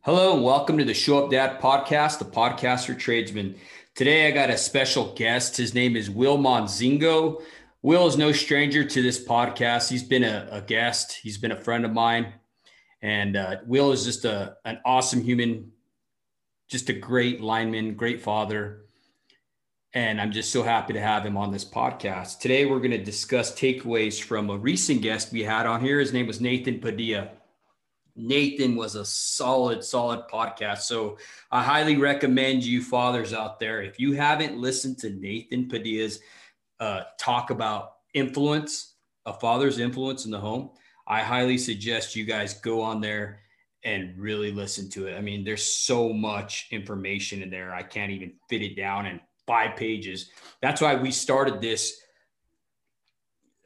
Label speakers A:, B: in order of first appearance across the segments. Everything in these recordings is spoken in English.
A: Hello and welcome to the Show Up Dad podcast, the podcast for tradesmen. Today I got a special guest. His name is Will Monzingo. Will is no stranger to this podcast. He's been a, a guest, he's been a friend of mine. And uh, Will is just a, an awesome human, just a great lineman, great father. And I'm just so happy to have him on this podcast. Today, we're going to discuss takeaways from a recent guest we had on here. His name was Nathan Padilla. Nathan was a solid, solid podcast. So I highly recommend you fathers out there, if you haven't listened to Nathan Padilla's uh, talk about influence, a father's influence in the home, I highly suggest you guys go on there and really listen to it. I mean, there's so much information in there. I can't even fit it down in five pages. That's why we started this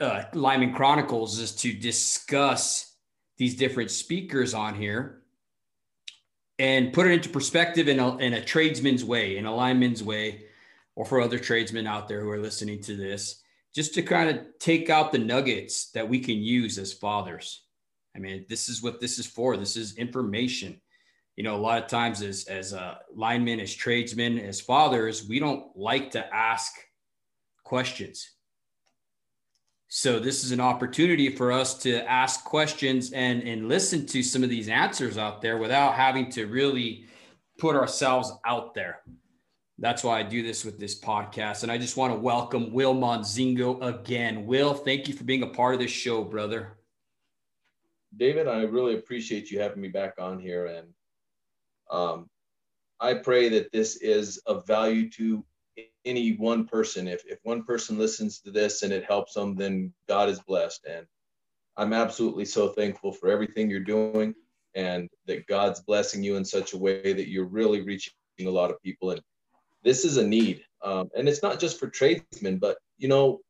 A: uh, Lineman Chronicles is to discuss these different speakers on here and put it into perspective in a, in a tradesman's way, in a lineman's way, or for other tradesmen out there who are listening to this just to kind of take out the nuggets that we can use as fathers. I mean, this is what this is for. This is information. You know, a lot of times as as uh, linemen, as tradesmen, as fathers, we don't like to ask questions. So this is an opportunity for us to ask questions and and listen to some of these answers out there without having to really put ourselves out there that's why I do this with this podcast. And I just want to welcome Will Monzingo again. Will, thank you for being a part of this show, brother.
B: David, I really appreciate you having me back on here. And um, I pray that this is of value to any one person. If, if one person listens to this and it helps them, then God is blessed. And I'm absolutely so thankful for everything you're doing and that God's blessing you in such a way that you're really reaching a lot of people. And this is a need. Um, and it's not just for tradesmen, but you know,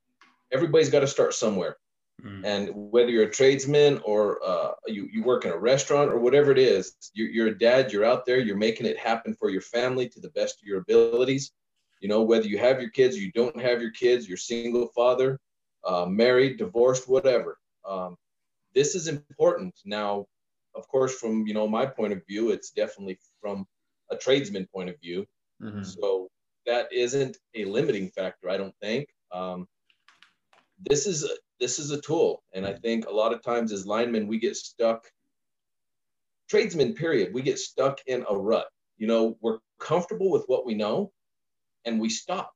B: everybody's got to start somewhere. Mm. And whether you're a tradesman or uh, you, you work in a restaurant or whatever it is, you're, you're a dad, you're out there, you're making it happen for your family to the best of your abilities. You know, whether you have your kids, you don't have your kids, you're single father, uh, married, divorced, whatever. Um, this is important. Now, of course, from you know my point of view, it's definitely from a tradesman point of view. Mm-hmm. So that isn't a limiting factor, I don't think. Um, this is this is a tool, and I think a lot of times as linemen we get stuck. Tradesmen, period, we get stuck in a rut. You know, we're comfortable with what we know, and we stop.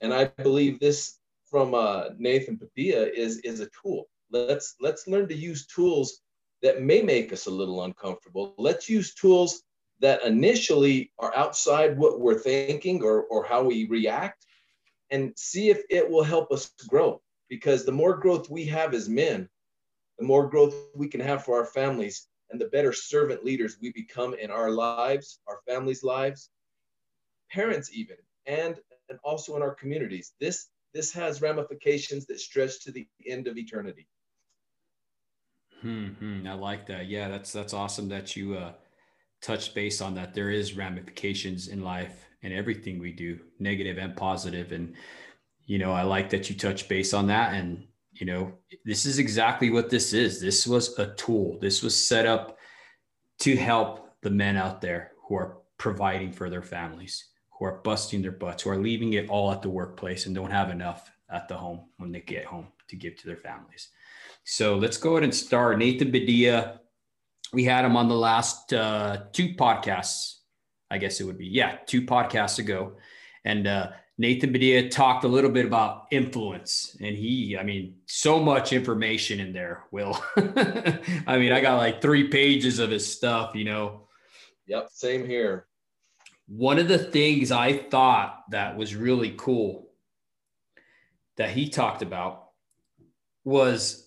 B: And I believe this from uh, Nathan Padilla is is a tool. Let's let's learn to use tools that may make us a little uncomfortable. Let's use tools that initially are outside what we're thinking or, or how we react and see if it will help us grow. Because the more growth we have as men, the more growth we can have for our families and the better servant leaders we become in our lives, our families' lives, parents even, and, and also in our communities. This this has ramifications that stretch to the end of eternity.
A: Hmm, hmm I like that. Yeah, that's that's awesome that you uh, touched base on that there is ramifications in life and everything we do negative and positive and you know i like that you touch base on that. And you know this is exactly what this is. This was a tool. This was set up to help the men out there who are providing for their families who are busting their butts who are leaving it all at the workplace and don't have enough at the home when they get home to give to their families. So let's go ahead and start. Nathan Padilla we had him on the last uh, two podcasts, I guess it would be. Yeah, two podcasts ago. And uh, Nathan Padilla talked a little bit about influence. And he, I mean, so much information in there, Will. I mean, I got like three pages of his stuff, you know.
B: Yep, same here.
A: One of the things I thought that was really cool that he talked about was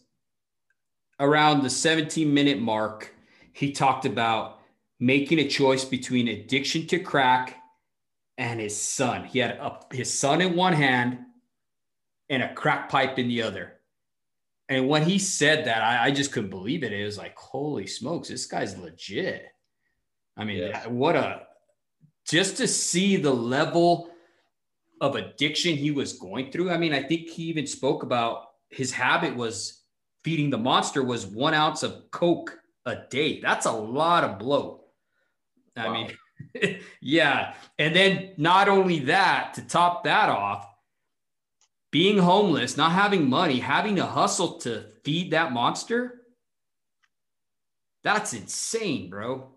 A: around the 17 minute mark he talked about making a choice between addiction to crack and his son. He had a, his son in one hand and a crack pipe in the other. And when he said that, I, I just couldn't believe it. It was like, holy smokes, this guy's legit. I mean, what a just to see the level of addiction he was going through. I mean, I think he even spoke about his habit was feeding the monster was one ounce of Coke a day. That's a lot of blow. I wow. mean, yeah. And then not only that, to top that off, being homeless, not having money, having to hustle to feed that monster. That's insane, bro.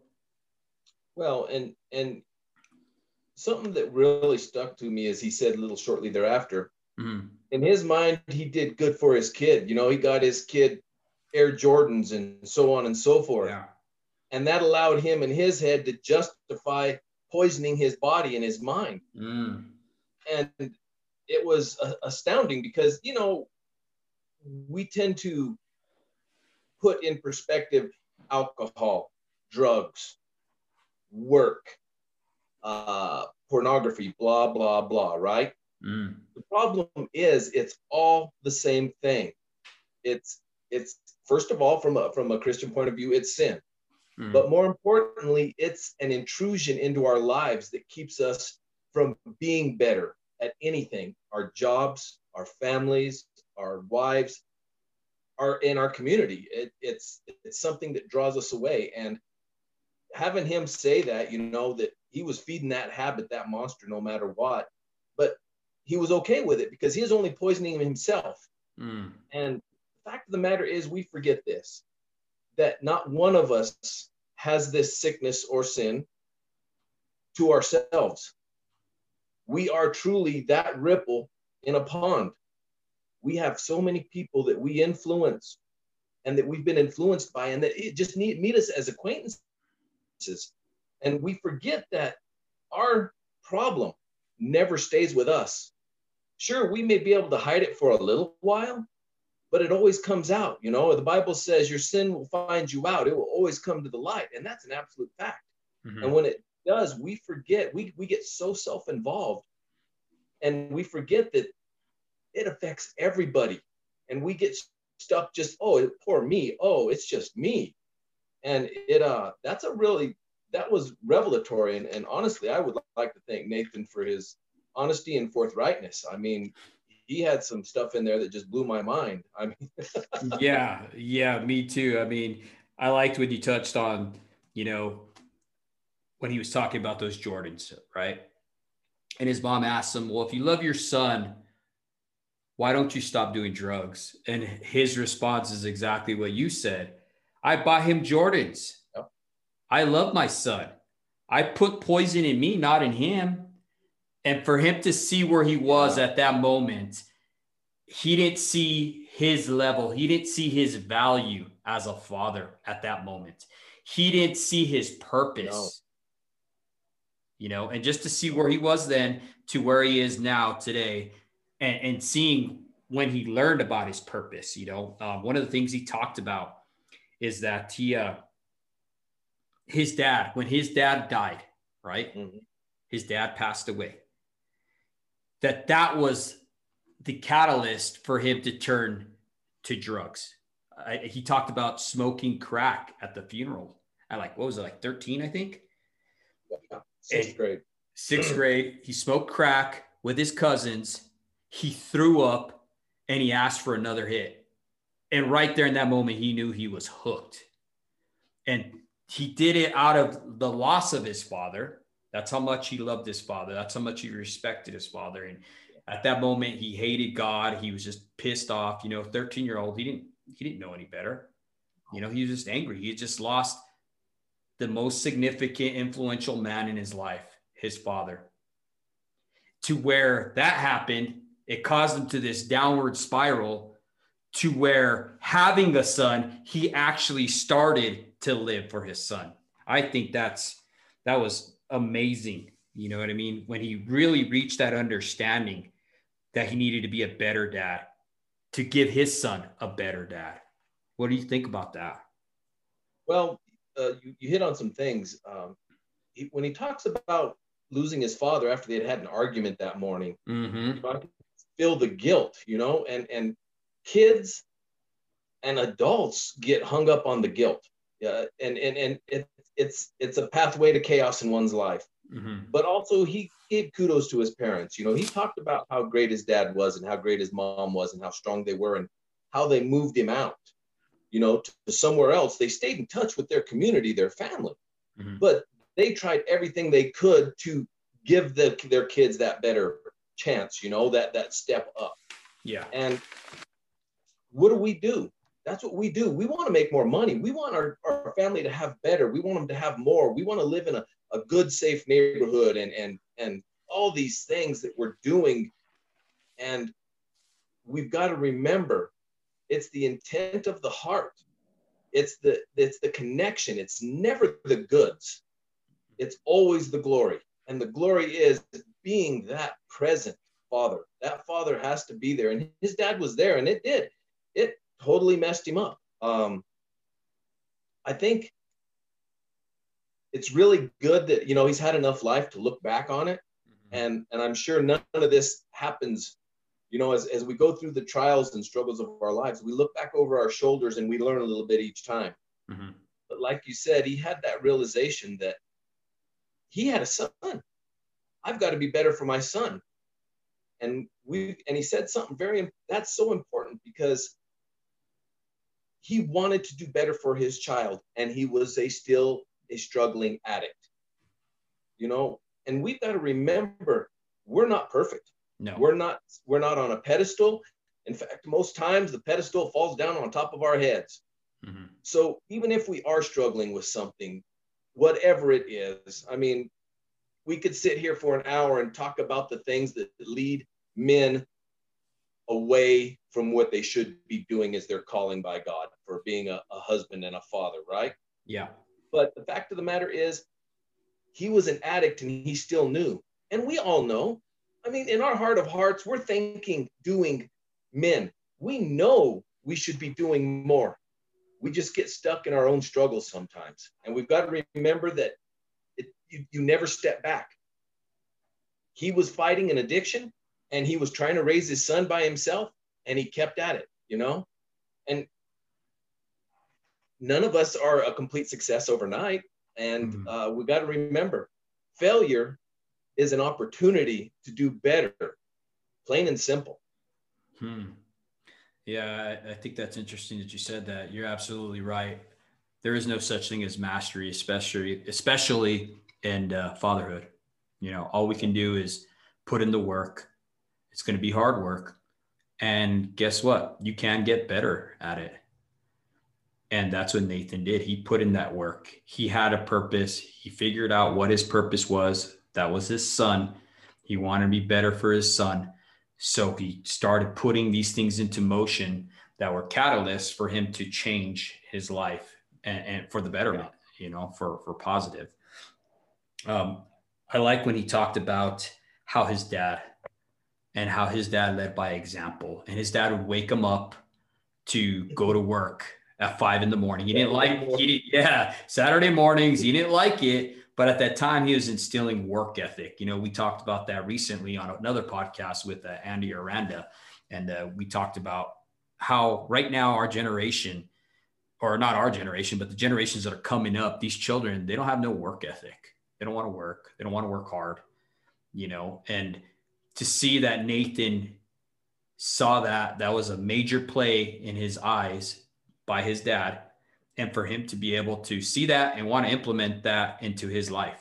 B: Well, and and something that really stuck to me is he said a little shortly thereafter. Mm-hmm. In his mind, he did good for his kid. You know, he got his kid Air Jordans and so on and so forth. Yeah. And that allowed him in his head to justify poisoning his body and his mind. Mm. And it was uh, astounding because, you know, we tend to put in perspective alcohol, drugs, work, uh, pornography, blah, blah, blah, right? Mm. The problem is it's all the same thing. It's it's first of all from a from a Christian point of view, it's sin. Mm. But more importantly, it's an intrusion into our lives that keeps us from being better at anything, our jobs, our families, our wives, our in our community. It, it's it's something that draws us away. And having him say that, you know, that he was feeding that habit, that monster, no matter what, but he was okay with it because he was only poisoning himself. Mm. And the fact of the matter is, we forget this that not one of us has this sickness or sin to ourselves. We are truly that ripple in a pond. We have so many people that we influence and that we've been influenced by, and that it just need, meet us as acquaintances. And we forget that our problem never stays with us. Sure, we may be able to hide it for a little while, but it always comes out. You know, the Bible says your sin will find you out, it will always come to the light. And that's an absolute fact. Mm-hmm. And when it does, we forget, we, we get so self involved and we forget that it affects everybody. And we get stuck just, oh, poor me. Oh, it's just me. And it, uh, that's a really, that was revelatory. And, and honestly, I would like to thank Nathan for his honesty and forthrightness. I mean, he had some stuff in there that just blew my mind. I mean,
A: yeah, yeah, me too. I mean, I liked when you touched on, you know, when he was talking about those Jordans, right? And his mom asked him, Well, if you love your son, why don't you stop doing drugs? And his response is exactly what you said. I buy him Jordans. Yep. I love my son. I put poison in me, not in him. And for him to see where he was at that moment, he didn't see his level. He didn't see his value as a father at that moment. He didn't see his purpose. No. You know, and just to see where he was then to where he is now today, and, and seeing when he learned about his purpose, you know, um, one of the things he talked about is that he, uh, his dad, when his dad died, right? Mm-hmm. His dad passed away. That that was the catalyst for him to turn to drugs. I, he talked about smoking crack at the funeral at like what was it like 13 i think?
B: Yeah, sixth and grade.
A: sixth grade he smoked crack with his cousins. He threw up and he asked for another hit. And right there in that moment he knew he was hooked. And he did it out of the loss of his father that's how much he loved his father. That's how much he respected his father. And at that moment he hated god. He was just pissed off. You know 13 year old he didn't he didn't know any better. You know he was just angry. He had just lost the most significant influential man in his life his father. To where that happened it caused him to this downward spiral to where having a son he actually started to live for his son. I think that's that was amazing you know what i mean when he really reached that understanding that he needed to be a better dad to give his son a better dad. What do you think about that?
B: Well, uh, you, you, hit on some things. Um, he, when he talks about losing his father after they had had an argument that morning, mm-hmm. feel the guilt, you know, and and kids and adults get hung up on the guilt. Yeah, and and and it, it's it's a pathway to chaos in one's life. Mm-hmm. But also, he gave kudos to his parents. You know, he talked about how great his dad was and how great his mom was and how strong they were and how they moved him out, you know, to, somewhere else. They stayed in touch with their community, their family, mm-hmm. but they tried everything they could to give the, their kids that better chance, you know, that that step up.
A: Yeah.
B: And what do we do? That's what we do. We want to make more money. We want our, our family to have better. We want them to have more. We want to live in a, a good, safe neighborhood and and and all these things that we're doing. And we've got to remember it's the intent of the heart. It's the it's the connection. It's never the goods. It's always the glory. And the glory is being that present father. That father has to be there. And his dad was there, and it did. It totally messed him up. Um, I think it's really good that you know he's had enough life to look back on it, mm-hmm. and and I'm sure none of this happens. You know, as, as we go through the trials and struggles of our lives, we look back over our shoulders and we learn a little bit each time. Mm-hmm. But like you said, he had that realization that he had a son. I've got to be better for my son. And we and he said something very that's so important because he wanted to do better for his child and he was a still a struggling addict. You know, and we've got to remember we're not perfect.
A: No.
B: We're not we're not on a pedestal. In fact, most times the pedestal falls down on top of our heads. Mm-hmm. So even if we are struggling with something, whatever it is. I mean, we could sit here for an hour and talk about the things that lead men away from what they should be doing as their calling by God for being a, a husband and a father, right?
A: Yeah.
B: But the fact of the matter is, he was an addict and he still knew. And we all know. I mean, in our heart of hearts, we're thinking, doing men. We know we should be doing more we just get stuck in our own struggles sometimes. And we've got to remember that it, you, you never step back. He was fighting an addiction and he was trying to raise his son by himself and he kept at it, you know? And none of us are a complete success overnight. And mm-hmm. uh, we got to remember failure is an opportunity to do better, plain and simple.
A: Hmm. Yeah, I, I think that's interesting that you said that. You're absolutely right. There is no such thing as mastery, especially especially in uh, fatherhood. You know, all we can do is put in the work. It's going to be hard work, and guess what? You can get better at it. And that's what Nathan did. He put in that work. He had a purpose. He figured out what his purpose was. That was his son. He wanted to be better for his son. So he started putting these things into motion that were catalysts for him to change his life and, and for the betterment, you know, for, for positive. Um, I like when he talked about how his dad and how his dad led by example and his dad would wake him up to go to work at five in the morning. He didn't like, he, yeah, Saturday mornings. He didn't like it, but at that time, he was instilling work ethic. You know, we talked about that recently on another podcast with uh, Andy Aranda. And uh, we talked about how right now our generation, or not our generation, but the generations that are coming up, these children, they don't have no work ethic. They don't want to work. They don't want to work hard, you know, and to see that Nathan saw that, that was a major play in his eyes by his dad and for him to be able to see that and want to implement that into his life.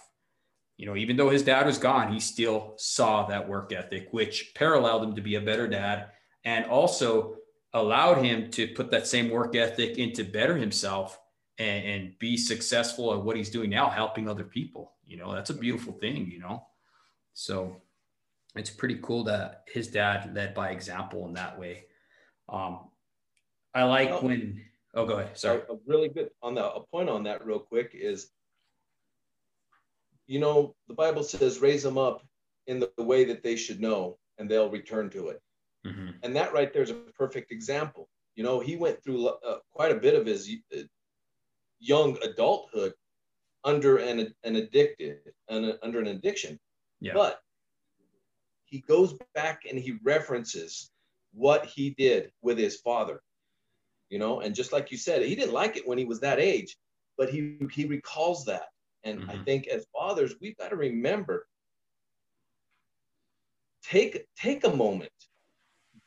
A: You know, even though his dad was gone, he still saw that work ethic, which paralleled him to be a better dad and also allowed him to put that same work ethic into better himself and, and be successful at what he's doing now, helping other people. You know, that's a beautiful thing, you know. So it's pretty cool that his dad led by example in that way. Um, I like when Oh, go ahead. Sorry.
B: A, really good on the a point on that real quick is, you know, the Bible says raise them up in the, the way that they should know, and they'll return to it. Mm-hmm. And that right there is a perfect example. You know, he went through uh, quite a bit of his uh, young adulthood under an an addicted an, under an addiction. Yeah. But he goes back and he references what he did with his father you know? And just like you said he didn't like it when he was that age but he he recalls that. And mm-hmm. I think as fathers, we've got to remember take take a moment,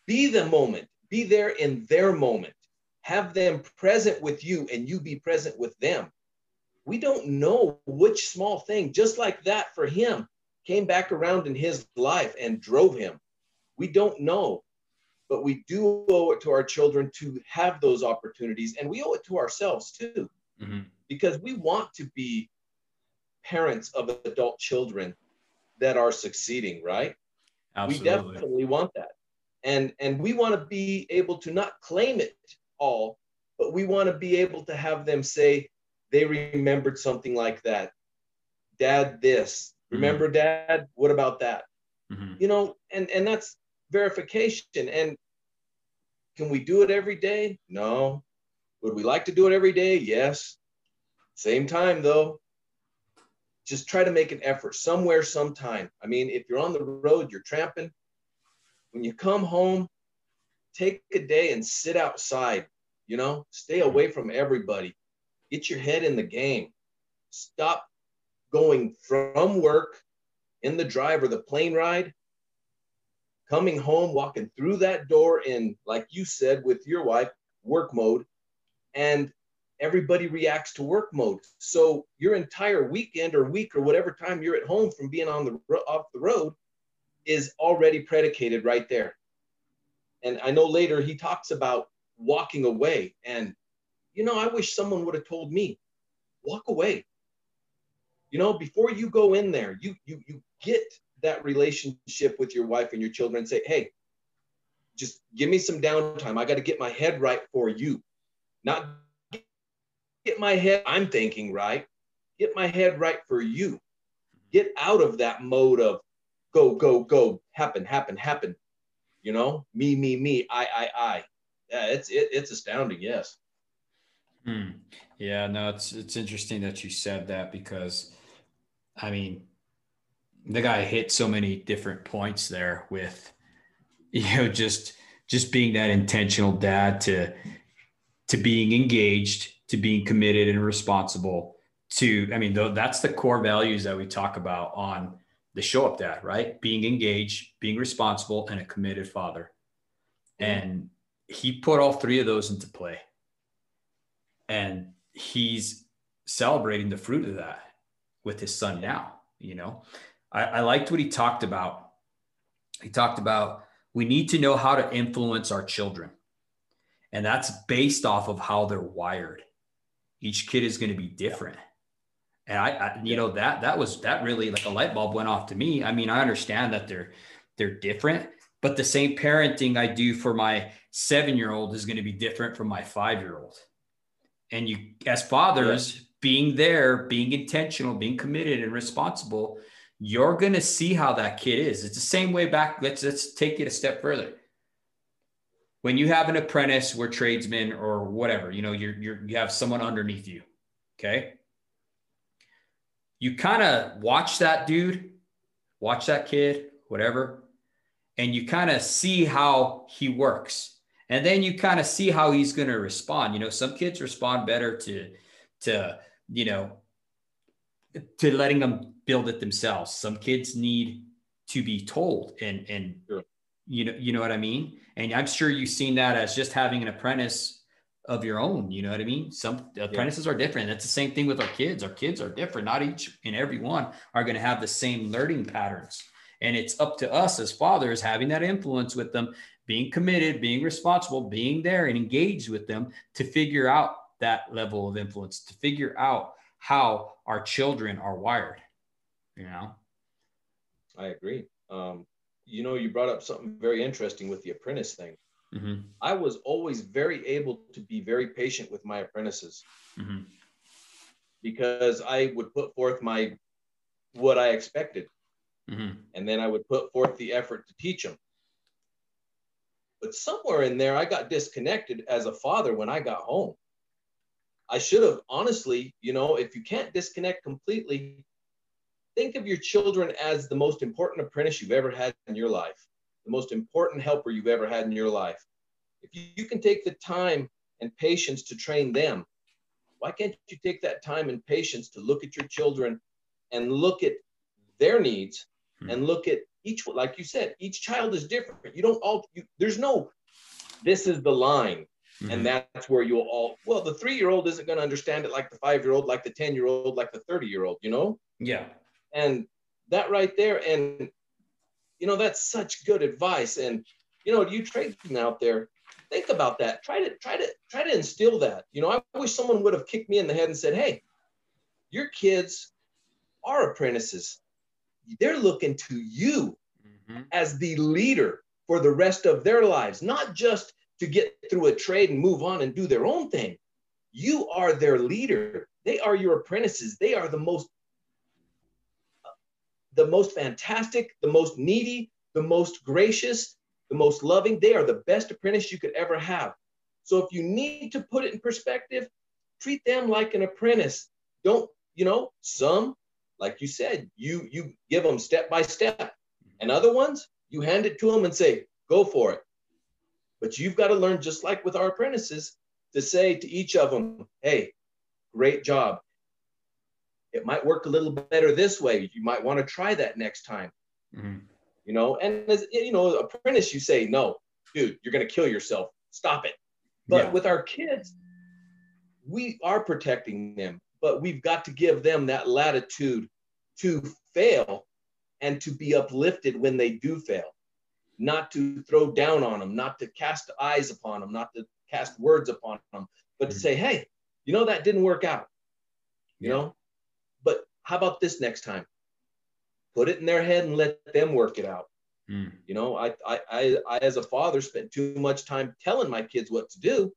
B: be the moment, be there in their moment, have them present with you, and you be present with them. We don't know which small thing, just like that for him, came back around in his life and drove him. We don't know, but we do owe it to our children to have those opportunities, and we owe it to ourselves too, mm-hmm. because we want to be parents of adult children that are succeeding, right? Absolutely. We definitely want that. And and we want to be able to not claim it all, but we want to be able to have them say they remembered something like that. Dad, this. Mm-hmm. Remember, mm-hmm. dad? What about that? Mm-hmm. You know, and and that's verification. And can we do it every day? No. Would we like to do it every day? Yes. Same time though, just try to make an effort somewhere, sometime. I mean, if you're on the road, you're tramping, when you come home, take a day and sit outside, you know, stay away from everybody. Get your head in the game. Stop going from work in the drive or the plane ride, coming home, walking through that door in, like you said, with your wife, work mode, and everybody reacts to work mode. So your entire weekend or week or whatever time you're at home from being on the off the road is already predicated right there. And I know later he talks about walking away. And you know, I wish someone would have told me, walk away. You know, before you go in there, you you you get that relationship with your wife and your children and say, hey, just give me some downtime. I got to get my head right for you. Not get my head, I'm thinking right, get my head right for you. Get out of that mode of go, go, go, happen, happen, happen. You know, me, me, me, I, I, I. Yeah, it's it, it's astounding. Yes.
A: Hmm. Yeah, no, it's it's interesting that you said that because, I mean, the guy hit so many different points there with, you know, just just being that intentional dad to to being engaged to being committed and responsible to i mean though that's the core values that we talk about on the show up dad right? Being engaged being responsible and a committed father. And he put all three of those into play. And he's celebrating the fruit of that with his son now you know I, I liked what he talked about he talked about we need to know how to influence our children and that's based off of how they're wired each kid is going to be different. And I, I, you know, that that was that really like a light bulb went off to me. I mean, I understand that they're they're different, but the same parenting I do for my seven year old is going to be different from my five year old. And you, as fathers. Being there, being intentional, being committed and responsible, you're going to see how that kid is. It's the same way back. Let's let's take it a step further when you have an apprentice or tradesman or whatever, you know, you're, you're you have someone underneath you. Okay. You kind of watch that dude, watch that kid, whatever, and you kind of see how he works. And then you kind of see how he's going to respond. You know, some kids respond better to, to, you know, to letting them build it themselves. Some kids need to be told and, and, sure. you know, you know what I mean? And I'm sure you've seen that as just having an apprentice of your own. You know what I mean? Some apprentices yeah. are different. That's the same thing with our kids. Our kids are different. Not each and every one are going to have the same learning patterns. And it's up to us as fathers having that influence with them, being committed, being responsible, being there and engaged with them to figure out that level of influence, to figure out how our children are wired. You know?
B: I agree. Um, you know, you brought up something very interesting with the apprentice thing. Mm-hmm. I was always very able to be very patient with my apprentices mm-hmm. because I would put forth my what I expected, mm-hmm. and then I would put forth the effort to teach them. But somewhere in there, I got disconnected as a father when I got home. I should have honestly, you know, if you can't disconnect completely, think of your children as the most important apprentice you've ever had in your life, the most important helper you've ever had in your life. If you, you can take the time and patience to train them, why can't you take that time and patience to look at your children and look at their needs mm-hmm. and look at each like you said each child is different you don't all you, there's no this is the line mm-hmm. and that's where you'll all well the three year old isn't going to understand it like the five year old like the 10 year old like the 30 year old you know?
A: Yeah.
B: And that right there and you know that's such good advice. And you know you tradesmen out there think about that. Try to try to try to instill that. You know i wish someone would have kicked me in the head and said hey your kids are apprentices. They're looking to you mm-hmm. as the leader for the rest of their lives not just to get through a trade and move on and do their own thing you are their leader they are your apprentices they are the most the most fantastic, the most needy, the most gracious, the most loving. They are the best apprentice you could ever have. So if you need to put it in perspective, treat them like an apprentice. Don't, you know, some, like you said, you you give them step by step. And other ones, you hand it to them and say, go for it. But you've got to learn, just like with our apprentices, to say to each of them, hey, great job it might work a little better this way. You might want to try that next time. Mm-hmm. You know, and as you know, apprentice, you say, no, dude, you're gonna kill yourself. Stop it. But yeah. with our kids, we are protecting them, but we've got to give them that latitude to fail and to be uplifted when they do fail, not to throw down on them, not to cast eyes upon them, not to cast words upon them, but mm-hmm. to say, hey, you know, that didn't work out. You yeah. know, but how about this next time? Put it in their head and let them work it out. Mm. You know, I, I, I, I, as a father, spent too much time telling my kids what to do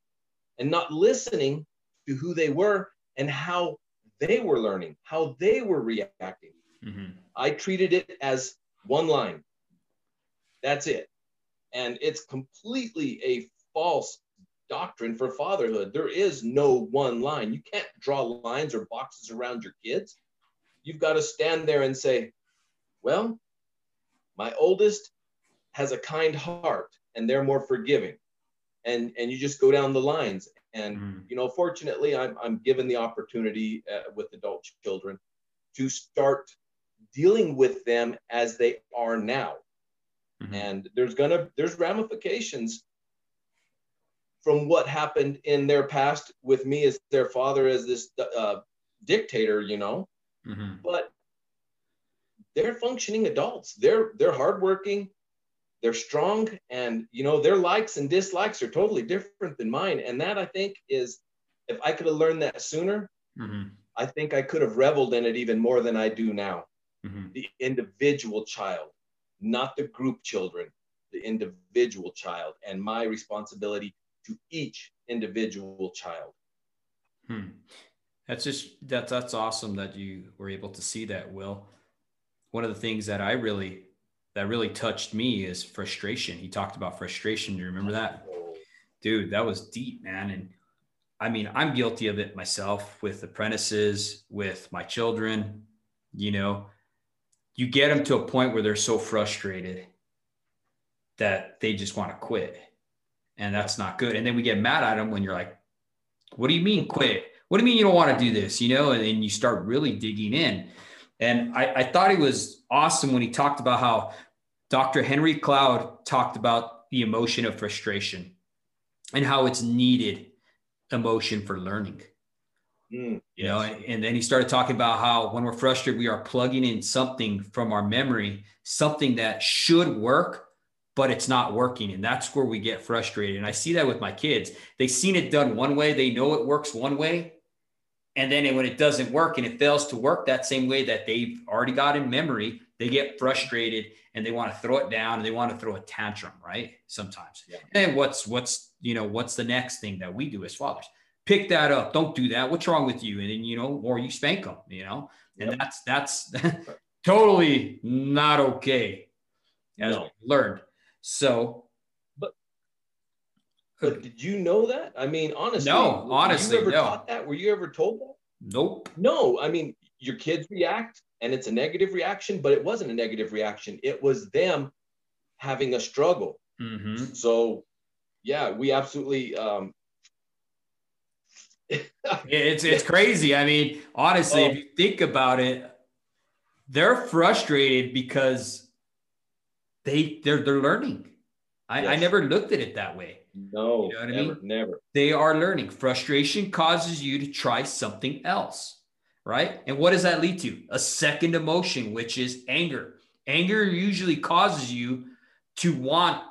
B: and not listening to who they were and how they were learning, how they were reacting. Mm-hmm. I treated it as one line. That's it. And it's completely a false doctrine for fatherhood. There is no one line. You can't draw lines or boxes around your kids. You've got to stand there and say, well, my oldest has a kind heart and they're more forgiving. And, and you just go down the lines. And, mm. you know, fortunately, I'm, I'm given the opportunity uh, with adult children to start dealing with them as they are now. Mm-hmm. And there's gonna, there's ramifications from what happened in their past with me as their father as this uh, dictator, you know. Mm-hmm. But they're functioning adults. They're they're hardworking, they're strong, and you know their likes and dislikes are totally different than mine. And that I think is, if I could have learned that sooner, mm-hmm. I think I could have reveled in it even more than I do now. Mm-hmm. The individual child, not the group children, the individual child, and my responsibility to each individual child.
A: Hmm. That's just that's that's awesome that you were able to see that, Will. One of the things that I really that really touched me is frustration. He talked about frustration. Do you remember that? Dude, that was deep, man. And I mean, I'm guilty of it myself with apprentices, with my children. You know, you get them to a point where they're so frustrated that they just want to quit and that's not good. And then we get mad at them when you're like, what do you mean quit? What do you mean you don't want to do this? You know, and then you start really digging in. And I, I thought he was awesome when he talked about how Dr. Henry Cloud talked about the emotion of frustration and how it's needed emotion for learning. Mm, you yes. know, and then he started talking about how when we're frustrated, we are plugging in something from our memory, something that should work, but it's not working. And that's where we get frustrated. And I see that with my kids. They've seen it done one way, they know it works one way. And then when it doesn't work and it fails to work that same way that they've already got in memory, they get frustrated and they want to throw it down and they want to throw a tantrum, right? Sometimes. Yeah. And what's what's you know what's the next thing that we do as fathers? Pick that up. Don't do that. What's wrong with you? And then you know, or you spank them, you know, and yep. that's that's totally not okay. As no. learned. So,
B: but but did you know that? I mean, honestly,
A: no. Honestly,
B: you ever
A: no.
B: taught that? Were you ever told that?
A: Nope.
B: No. I mean, your kids react, and it's a negative reaction, but it wasn't a negative reaction. It was them having a struggle. Mm-hmm. So, yeah, we absolutely. Um,
A: it's it's crazy. I mean, honestly, oh. if you think about it, they're frustrated because they they're they're learning. I, yes. I never looked at it that way.
B: No, you know never, I mean? never.
A: They are learning. Frustration causes you to try something else, right? And what does that lead to? A second emotion, which is anger. Anger usually causes you to want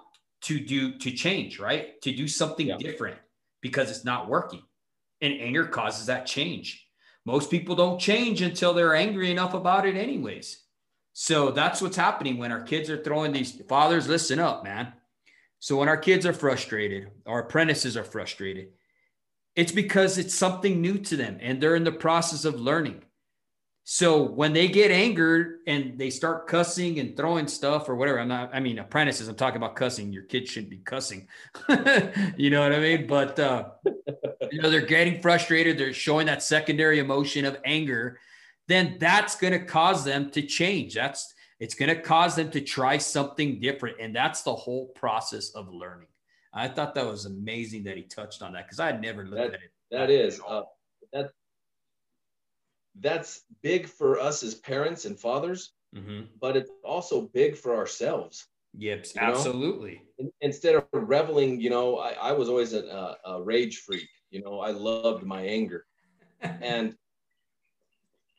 A: to do to change, right? To do something yeah. different because it's not working. And anger causes that change. Most people don't change until they're angry enough about it, anyways. So that's what's happening when our kids are throwing these fathers, listen up, man. So when our kids are frustrated, our apprentices are frustrated, it's because it's something new to them and they're in the process of learning. So when they get angered and they start cussing and throwing stuff or whatever, I'm not, I mean, apprentices, I'm talking about cussing. Your kids shouldn't be cussing. you know what I mean? But, uh, you know, they're getting frustrated. They're showing that secondary emotion of anger. Then that's going to cause them to change. That's, it's going to cause them to try something different. And that's the whole process of learning. I thought that was amazing that he touched on that because I had never looked
B: that,
A: at it.
B: That is, uh, that that's big for us as parents and fathers, mm-hmm. but it's also big for ourselves.
A: Yep, absolutely.
B: Instead of reveling, you know, I, I was always a, a, rage freak. You know, I loved my anger, and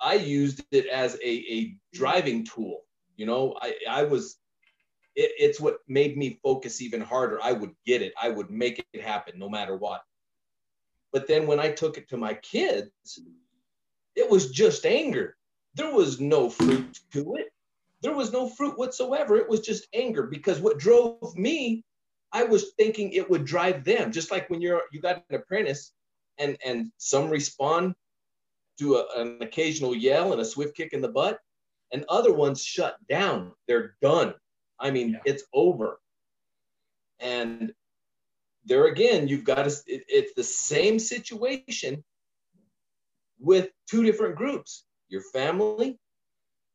B: I used it as a, a driving tool. You know, I, I was, it, it's what made me focus even harder. I would get it. I would make it happen no matter what. But then when I took it to my kids, it was just anger. There was no fruit to it. There was no fruit whatsoever. It was just anger because what drove me, I was thinking it would drive them. Just like when you're you got an apprentice and and some respond to a, an occasional yell and a swift kick in the butt, and other ones shut down. They're done. I mean, yeah. it's over. And there again, you've got to, it, it's the same situation with two different groups. Your family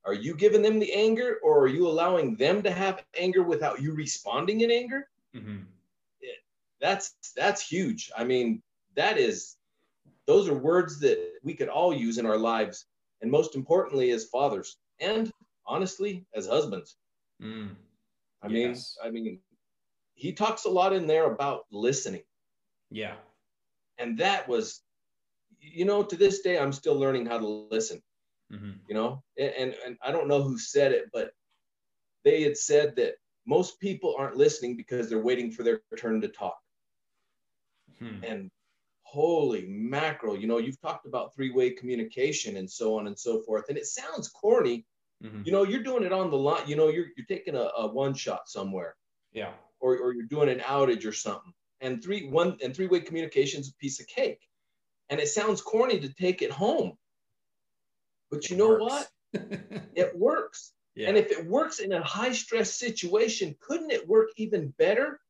B: are you giving them the anger or are you allowing them to have anger without you responding in anger? Mm-hmm. that's that's huge. I mean that is those are words that we could all use in our lives. And most importantly as fathers and honestly as husbands. Mm. i yes. mean i mean he talks a lot in there about listening.
A: Yeah.
B: And that was you know, to this day, I'm still learning how to listen. Mm-hmm. You know, and, and I don't know who said it, but they had said that most people aren't listening because they're waiting for their turn to talk. Hmm. And holy mackerel, you know, you've talked about three-way communication and so on and so forth. And it sounds corny. Mm-hmm. You know, you're doing it on the line, you know, you're you're taking a, a one shot somewhere.
A: Yeah.
B: Or, or you're doing an outage or something. And three one and three-way communication is a piece of cake. And it sounds corny to take it home. But it you know works. what? it works. Yeah. And if it works in a high stress situation, couldn't it work even better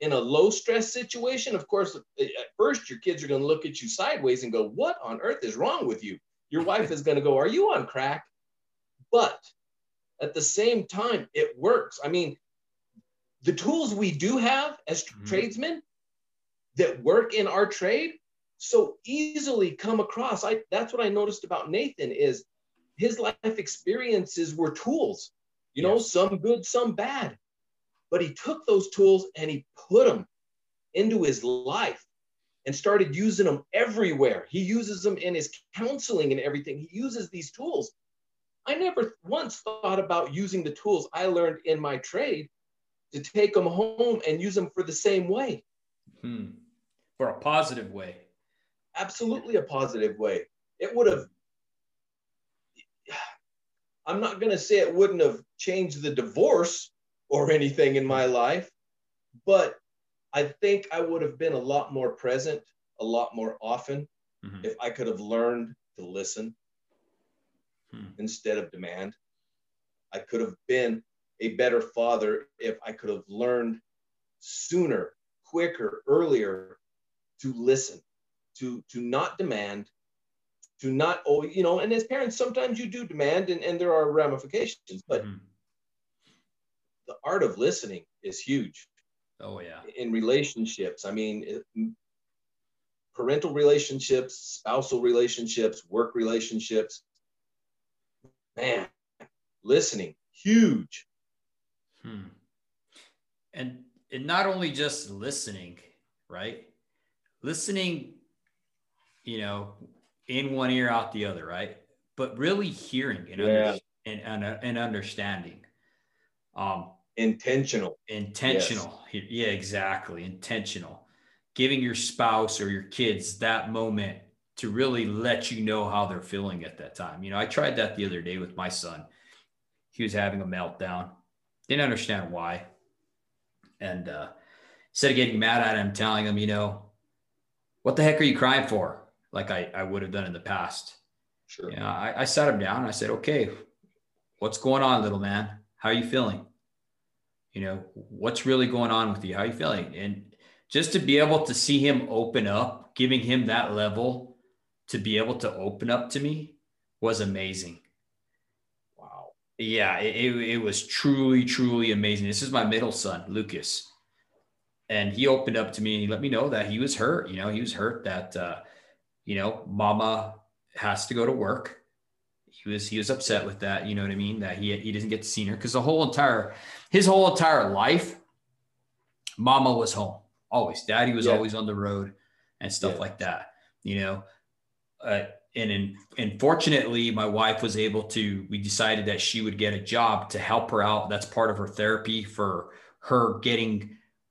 B: in a low stress situation? Of course, at first, your kids are going to look at you sideways and go, What on earth is wrong with you? Your wife is going to go, Are you on crack? But at the same time, it works. I mean, the tools we do have as mm-hmm. tradesmen that work in our trade so easily come across. I that's what I noticed about Nathan is his life experiences were tools. You know, yes. some good, some bad. But he took those tools and he put them into his life and started using them everywhere. He uses them in his counseling and everything. He uses these tools. I never once thought about using the tools I learned in my trade to take them home and use them for the same way.
A: Hmm. For a positive way
B: absolutely a positive way. It would have, I'm not going to say it wouldn't have changed the divorce or anything in my life, but I think I would have been a lot more present, a lot more often mm-hmm. if I could have learned to listen hmm. instead of demand. I could have been a better father if I could have learned sooner, quicker, earlier to listen to to not demand to not oh you know and as parents sometimes you do demand and, and there are ramifications but mm-hmm. the art of listening is huge
A: oh yeah
B: in relationships i mean parental relationships, spousal relationships, work relationships. Man, listening, huge.
A: Hmm. And and not only just listening, right? Listening, you know, in one ear out the other, right? But really hearing and, yeah. under, and, and, and understanding.
B: Um, intentional.
A: Intentional. Yes. Yeah, exactly. Intentional. Giving your spouse or your kids that moment to really let you know how they're feeling at that time. You know, I tried that the other day with my son. He was having a meltdown. Didn't understand why. And uh, instead of getting mad at him, telling him, you know, what the heck are you crying for? Like I, I would have done in the past.
B: Sure.
A: Yeah, I, I sat him down. I said, okay, what's going on, little man? How are you feeling? You know, what's really going on with you? How are you feeling? And just to be able to see him open up, giving him that level to be able to open up to me was amazing.
B: Wow.
A: Yeah, it, it, it was truly, truly amazing. This is my middle son, Lucas. And he opened up to me and he let me know that he was hurt. You know, he was hurt that, uh, you know, mama has to go to work. He was, he was upset with that. You know what I mean? That he, he doesn't get to see her because the whole entire, his whole entire life, mama was home always. Daddy was yeah. always on the road and stuff yeah. like that, you know. Uh, and in, and fortunately, my wife was able to. We decided that she would get a job to help her out. That's part of her therapy for her getting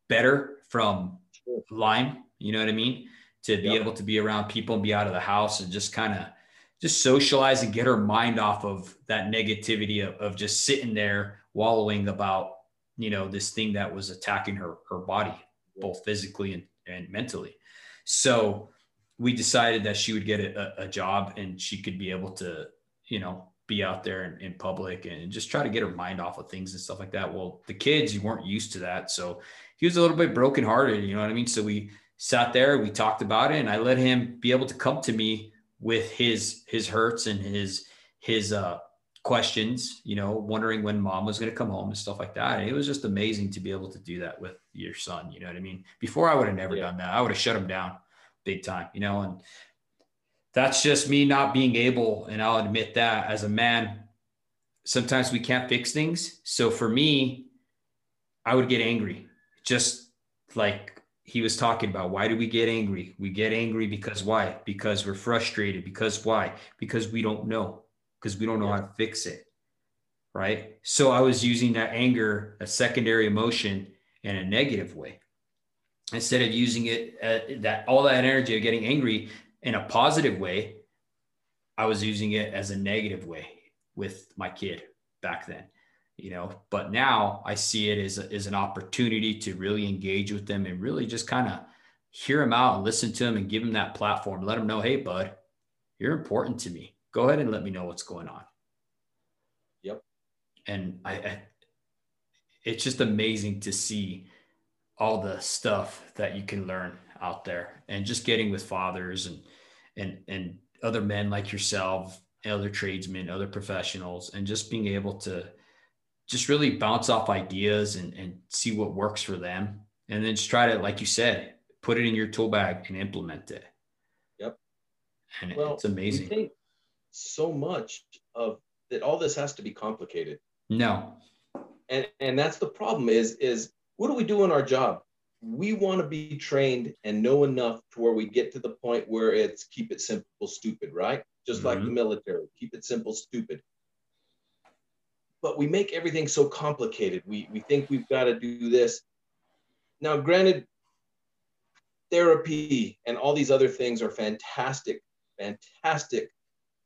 A: better from Lyme. You know what I mean? To be yep. able to be around people and be out of the house and just kind of just socialize and get her mind off of that negativity of, of just sitting there wallowing about you know this thing that was attacking her her body both physically and, and mentally. So we decided that she would get a, a job and she could be able to, you know, be out there in, in, public and just try to get her mind off of things and stuff like that. Well, the kids weren't used to that. So he was a little bit brokenhearted, you know what I mean? So we sat there, we talked about it, and I let him be able to come to me with his his hurts and his his uh questions, you know, wondering when mom was going to come home and stuff like that. And it was just amazing to be able to do that with your son. You know what I mean? Before I would have never yeah. done that. I would have shut him down big time, you know, and that's just me not being able. And I'll admit that as a man, sometimes we can't fix things. So for me, I would get angry, just like he was talking about. Why do we get angry? We get angry because why? Because we're frustrated. Because why? Because we don't know because we don't know how to fix it. Right. So I was using that anger, a secondary emotion, in a negative way instead of using it uh, that all that energy of getting angry in a positive way. I was using it as a negative way with my kid back then, you know. But now I see it as, a, as an opportunity to really engage with them and really just kind of hear them out and listen to them and give them that platform. Let them know, hey, bud, you're important to me go ahead and let me know what's going on.
B: Yep.
A: And I, I it's just amazing to see all the stuff that you can learn out there and just getting with fathers and and and other men like yourself other tradesmen other professionals and just being able to just really bounce off ideas and, and see what works for them. And then just try to like you said put it in your tool bag and implement it.
B: Yep.
A: And well, it's amazing.
B: so much of that all this has to be complicated.
A: No.
B: And and that's the problem is is what do we do in our job? We want to be trained and know enough to where we get to the point where it's keep it simple stupid right? Just mm-hmm. like the military keep it simple stupid but we make everything so complicated we we think we've got to do this now granted therapy and all these other things are fantastic fantastic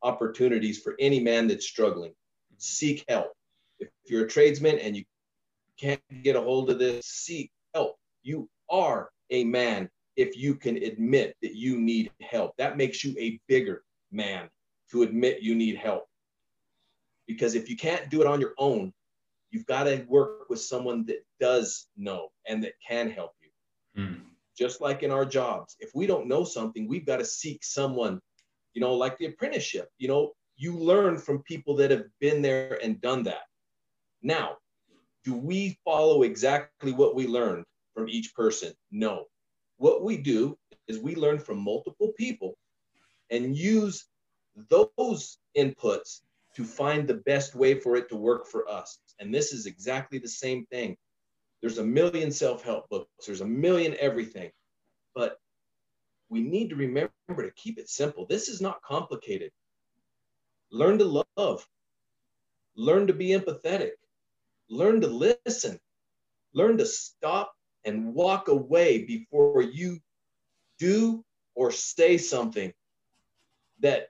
B: opportunities for any man that's struggling. Seek help. If you're a tradesman and you can't get a hold of this, seek help. You are a man if you can admit that you need help. That makes you a bigger man to admit you need help. Because if you can't do it on your own, you've got to work with someone that does know and that can help you. Mm. Just like in our jobs, if we don't know something, we've got to seek someone you know, like the apprenticeship, you know, you learn from people that have been there and done that. Now, do we follow exactly what we learned from each person? No. what we do is we learn from multiple people and use those inputs to find the best way for it to work for us. And this is exactly the same thing. There's a million self help books, there's a million everything. But we need to remember to keep it simple. This is not complicated. Learn to love, learn to be empathetic, learn to listen, learn to stop and walk away before you do or say something that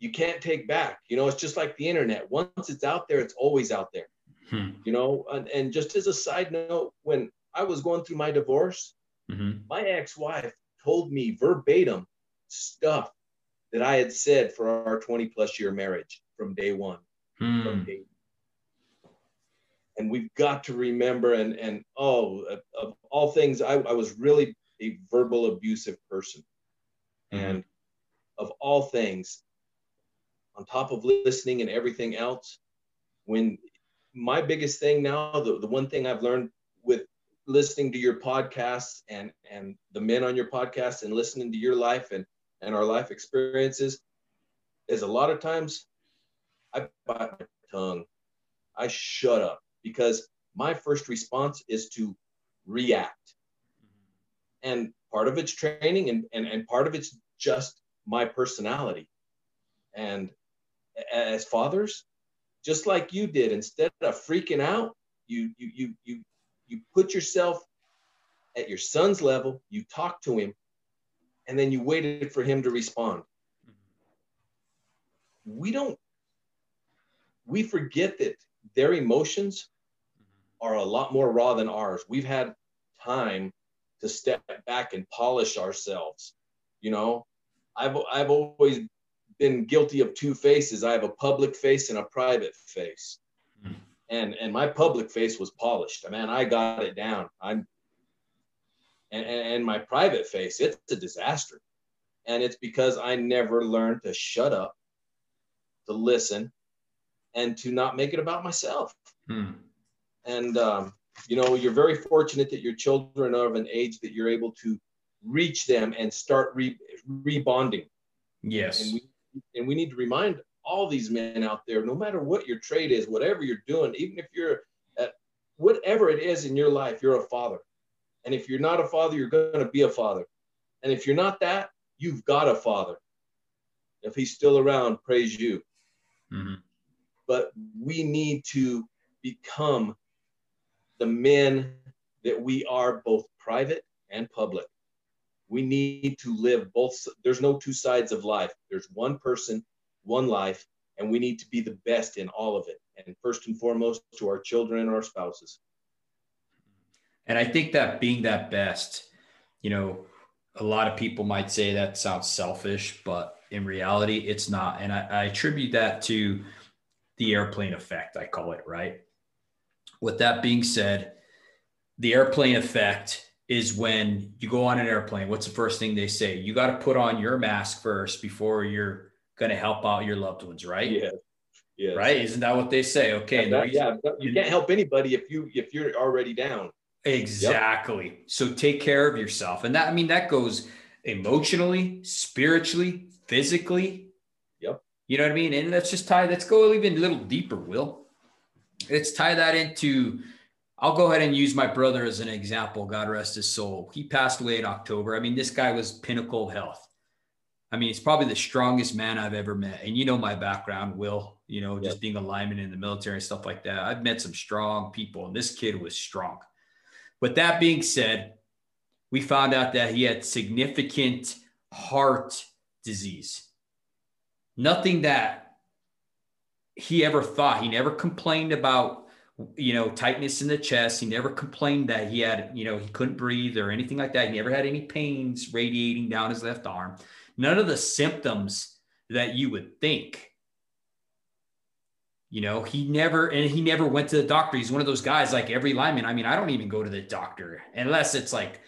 B: you can't take back. You know, it's just like the internet. Once it's out there, it's always out there. Hmm. You know, and, and, just as a side note, when I was going through my divorce, mm-hmm. my ex-wife told me verbatim stuff that I had said for our 20 plus year marriage from day one. Hmm. From day and we've got to remember and and oh of all things I, I was really a verbal abusive person mm-hmm. and of all things on top of listening and everything else when my biggest thing now the, the one thing i've learned with listening to your podcasts and and the men on your podcast and listening to your life and and our life experiences is a lot of times i bite my tongue i shut up because my first response is to react. Mm-hmm. And part of it's training and, and, and part of it's just my personality. And as fathers, just like you did, instead of freaking out, you you you you you put yourself at your son's level, you talk to him, and then you waited for him to respond. Mm-hmm. We don't we forget that their emotions mm-hmm. are a lot more raw than ours. We've had time to step back and polish ourselves. You know, I've I've always been guilty of two faces. I have a public face and a private face. Mm. And and my public face was polished. Man, I got it down. I'm and, and my private face, it's a disaster. And it's because I never learned to shut up, to listen, and to not make it about myself. Hmm and um, you know you're very fortunate that your children are of an age that you're able to reach them and start re- rebonding
A: yes
B: and we, and we need to remind all these men out there no matter what your trade is whatever you're doing even if you're at whatever it is in your life you're a father and if you're not a father you're going to be a father and if you're not that you've got a father if he's still around praise you mm-hmm. but we need to become the men that we are both private and public. We need to live both. There's no two sides of life. There's one person, one life, and we need to be the best in all of it. And first and foremost, to our children and our spouses.
A: And I think that being that best, you know, a lot of people might say that sounds selfish, but in reality, it's not. And I, I attribute that to the airplane effect, I call it, right? with that being said, the airplane effect is when you go on an airplane. What's the first thing they say? You got to put on your mask first before you're going to help out your loved ones, right?
B: Yeah. Yeah.
A: Right. Isn't that what they say? Okay.
B: That, yeah. You can't help anybody if you if you're already down.
A: Exactly. Yep. So take care of yourself. And that I mean that goes emotionally, spiritually, physically.
B: Yep.
A: You know what I mean? And let's just tie, let's go even a little deeper, Will let's tie that into I'll go ahead and use my brother as an example. God rest his soul. He passed away in October. I mean, this guy was pinnacle of health. I mean, he's probably the strongest man I've ever met. And you know my background, Will, you know, just yep. being a lineman in the military and stuff like that. I've met some strong people, and this kid was strong. But that being said, we found out that he had significant heart disease. Nothing that he ever thought. He never complained about, you know, tightness in the chest. He never complained that he had, you know, he couldn't breathe or anything like that. He never had any pains radiating down his left arm. None of the symptoms that you would think. You know, he never, and he never went to the doctor. He's one of those guys like every lineman. I mean, I don't even go to the doctor unless it's like,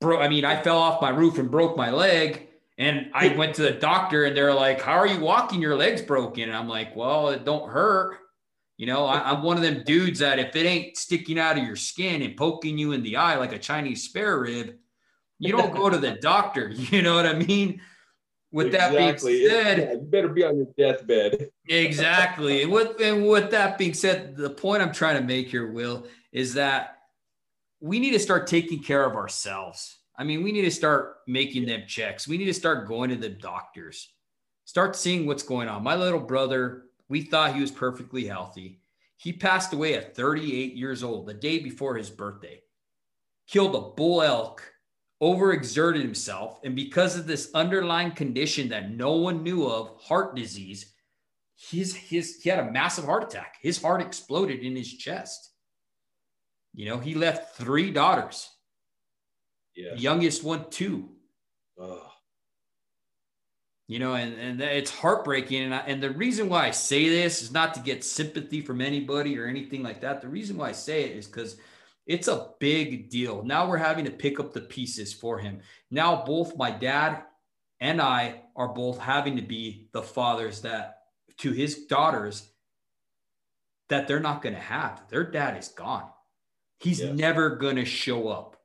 A: bro, I mean, I fell off my roof and broke my leg and I went to the doctor and they're like, How are you walking? Your leg's broken. And I'm like, Well, it don't hurt. You know, I, am one of them dudes that if it ain't sticking out of your skin and poking you in the eye like a Chinese spare rib, You don't go to the doctor. You know what I mean? With exactly. that being said, yeah,
B: you better be on your deathbed.
A: exactly. And with and with that being said, the point I'm trying to make here, Will, is that we need to start taking care of ourselves. I mean, we need to start making them checks. We need to start going to the doctors, start seeing what's going on. My little brother, we thought he was perfectly healthy. He passed away at 38 years old, the day before his birthday. Killed a bull elk, overexerted himself, and because of this underlying condition that no one knew of, heart disease, his, his, he had a massive heart attack. His heart exploded in his chest. You know, he left three daughters. Yes. The youngest one, two. Oh you know, and, and it's heartbreaking. And, I, and the reason why I say this is not to get sympathy from anybody or anything like that. The reason why I say it is because it's a big deal. Now we're having to pick up the pieces for him. Now, both my dad and I are both having to be the fathers that to his daughters that they're not going to have. Their dad is gone. He's yes. never going to show up.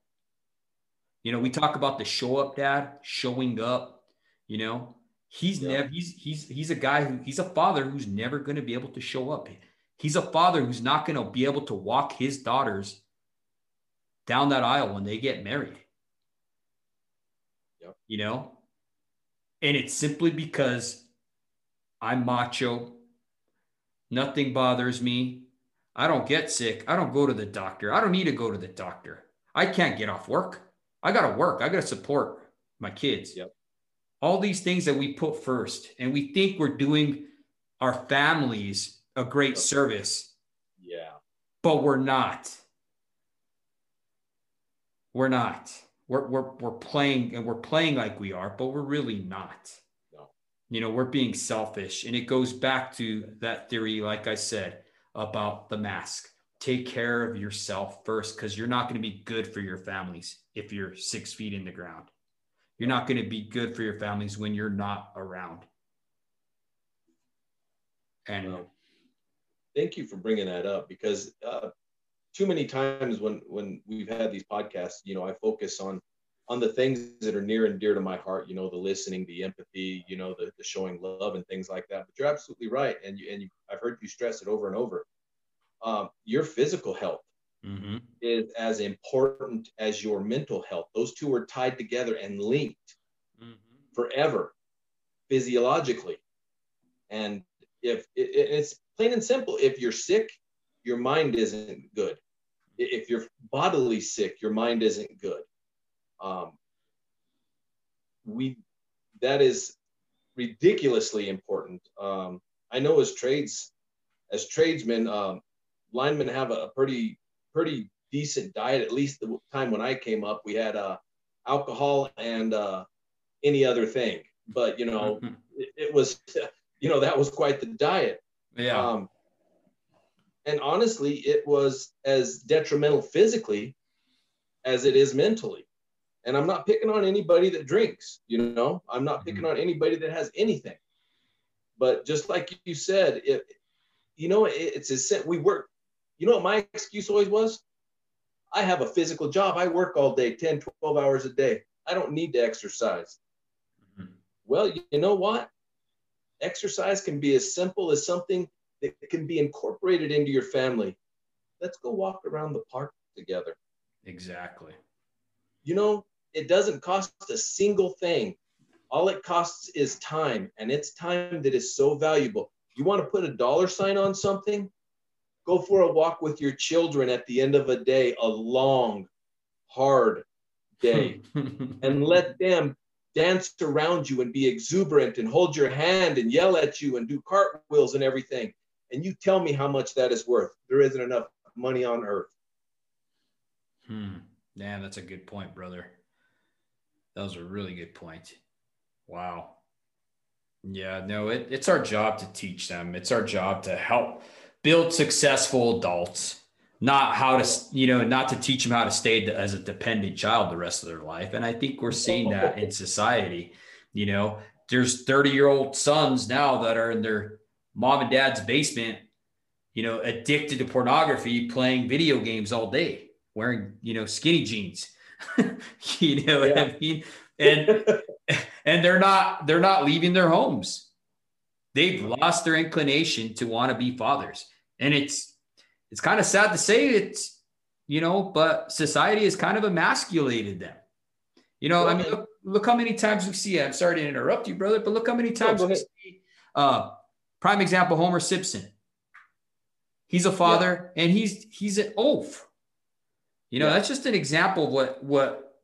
A: You know, we talk about the show up dad showing up, you know, He's yeah. never he's he's he's a guy who he's a father who's never going to be able to show up. He's a father who's not going to be able to walk his daughters down that aisle when they get married. Yep. You know? And it's simply because I'm macho. Nothing bothers me. I don't get sick. I don't go to the doctor. I don't need to go to the doctor. I can't get off work. I got to work. I got to support my kids.
B: Yep
A: all these things that we put first and we think we're doing our families a great service.
B: Yeah.
A: But we're not. We're not. We're, we're, we're playing and we're playing like we are but we're really not.
B: No.
A: you know we're being selfish and it goes back to that theory like i said about the mask. Take care of yourself first because you're not going to be good for your families if you're six feet in the ground you're not going to be good for your families when you're not around. And well,
B: thank you for bringing that up because uh, too many times when when we've had these podcasts, you know, I focus on on the things that are near and dear to my heart. You know, the listening, the empathy, you know, the, the showing love and things like that. But you're absolutely right, and you, and you, I've heard you stress it over and over. Um, your physical health mm-hmm. is as important as your mental health. Those two are tied together and linked mm-hmm. forever, physiologically. And if it, it's plain and simple, if you're sick, your mind isn't good. If you're bodily sick, your mind isn't good. Um, we that is ridiculously important. Um, I know as trades, as tradesmen, um, linemen have a, a pretty pretty decent diet. At least the time when I came up, we had uh, alcohol and uh, any other thing. But you know, mm-hmm. it, it, was, you know, that was quite the diet.
A: Yeah. Um,
B: and honestly, it was as detrimental physically as it is mentally. And I'm not picking on anybody that drinks. You know, I'm not picking mm-hmm. on anybody that has anything. But just like you said, it, you know, it, it's a we work you know what my excuse always was? I have a physical job. I work all day, 10, 12 hours a day. I don't need to exercise. Mm-hmm. Well, you know what? Exercise can be as simple as something that can be incorporated into your family. Let's go walk around the park together.
A: Exactly.
B: You know, it doesn't cost a single thing. All it costs is time, and it's time that is so valuable. You want to put a dollar sign on something? Go for a walk with your children at the end of a day, a long, hard day, and let them dance around you and be exuberant and hold your hand and yell at you and do cartwheels and everything. And you tell me how much that is worth. There isn't enough money on earth.
A: Hmm. Yeah, that's a good point, brother. That was a really good point. Wow. Yeah, no, it, it's our job to teach them. It's our job to help build successful adults not how to you know not to teach them how to stay as a dependent child the rest of their life and i think we're seeing that in society you know there's 30 year old sons now that are in their mom and dad's basement you know addicted to pornography playing video games all day wearing you know skinny jeans you know yeah. I mean? And and they're not they're not leaving their homes. They've lost their inclination to want to be fathers. And it's it's kind of sad to say it's, you know, but society has kind of emasculated them. You know, I mean, look, look, how many times we see. I'm sorry to interrupt you, brother, but look how many times we see. Uh, prime example: Homer Simpson. He's a father, yeah. and he's he's an oaf. You know, yeah. that's just an example of what what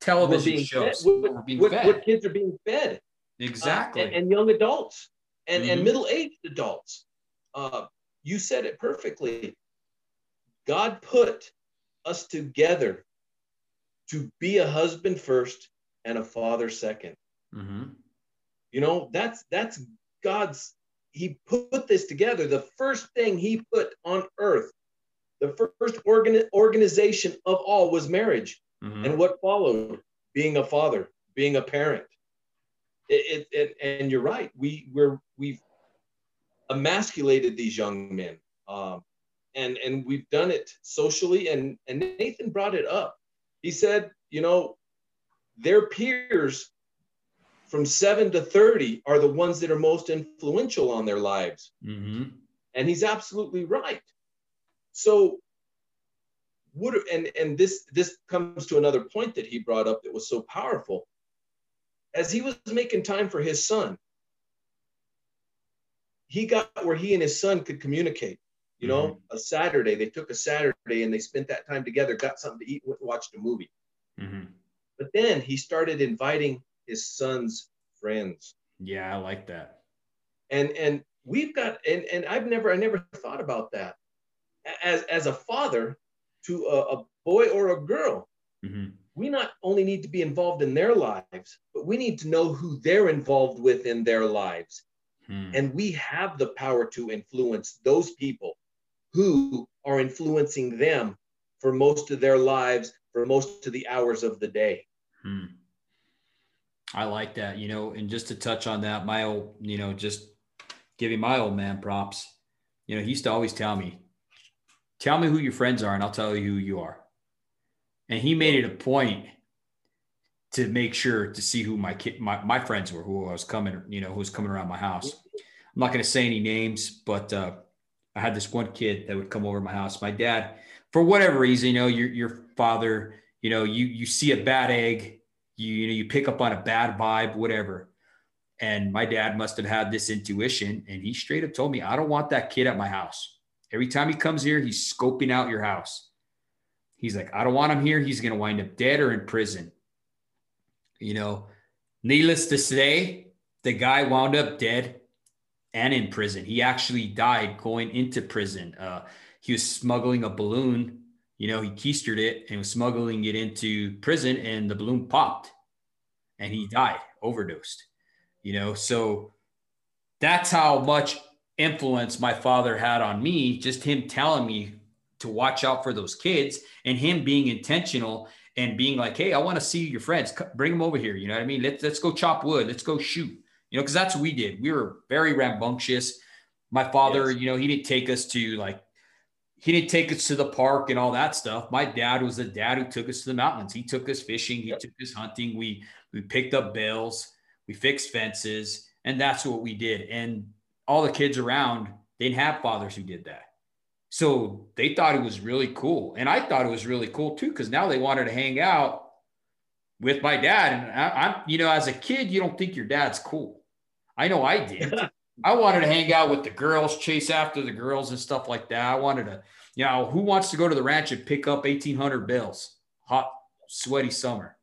A: television shows.
B: What, what, what, kids are being fed.
A: Exactly.
B: Uh, and, and, young adults and, mm-hmm. and middle aged adults. Uh, you said it perfectly. God put us together to be a husband first and a father 2nd mm-hmm. You know, that's that's God's. He put this together. The first thing He put on earth, the first organ, organization of all was marriage. Mm-hmm. And what followed? Being a father, being a parent. It, it, it, and you're right. We we're we've emasculated these young men, um, and and we've done it socially. And and Nathan brought it up. He said, you know, their peers from seven to 30 are the ones that are most influential on their lives. Mm-hmm. And he's absolutely right. So would and and this this comes to another point that he brought up that was so powerful as he was making time for his son he got where he and his son could communicate you know mm-hmm. a saturday they took a saturday and they spent that time together got something to eat and watched a movie mm-hmm. but then he started inviting his son's friends
A: yeah i like that
B: and and we've got and and i've never i never thought about that as as a father to a, a boy or a girl. Mm-hmm. We not only need to be involved in their lives, but we need to know who they're involved with in their lives. Hmm. And we have the power to influence those people who are influencing them for most of their lives, for most of the hours of the day. Hmm.
A: I like that, you know, and just to touch on that, my old, you know, just giving my old man props. You know, he used to always tell me, Tell me who your friends are, and I'll tell you who you are. And he made it a point to make sure to see who my kid, my, my friends were, who I was coming, you know, who was coming around my house. I'm not going to say any names, but uh, I had this one kid that would come over my house. My dad, for whatever reason, you know, your your father, you know, you you see a bad egg, you you know, you pick up on a bad vibe, whatever. And my dad must have had this intuition, and he straight up told me, "I don't want that kid at my house." Every time he comes here, he's scoping out your house. He's like, I don't want him here. He's going to wind up dead or in prison. You know, needless to say, the guy wound up dead and in prison. He actually died going into prison. Uh, he was smuggling a balloon. You know, he keistered it and was smuggling it into prison, and the balloon popped and he died, overdosed. You know, so that's how much influence my father had on me, just him telling me to watch out for those kids and him being intentional and being like, Hey, I want to see your friends, bring them over here. You know what I mean? Let's, let's go chop wood. Let's go shoot, you know, cause that's what we did. We were very rambunctious. My father, yes. you know, he didn't take us to like, he didn't take us to the park and all that stuff. My dad was the dad who took us to the mountains. He took us fishing. He yep. took us hunting. We, we picked up bales, we fixed fences and that's what we did. And all the kids around, they didn't have fathers who did that. So they thought it was really cool. And I thought it was really cool too, because now they wanted to hang out with my dad. And I, am you know, as a kid, you don't think your dad's cool. I know I did. I wanted to hang out with the girls, chase after the girls and stuff like that. I wanted to, you know, who wants to go to the ranch and pick up 1800 bills? Hot, sweaty summer.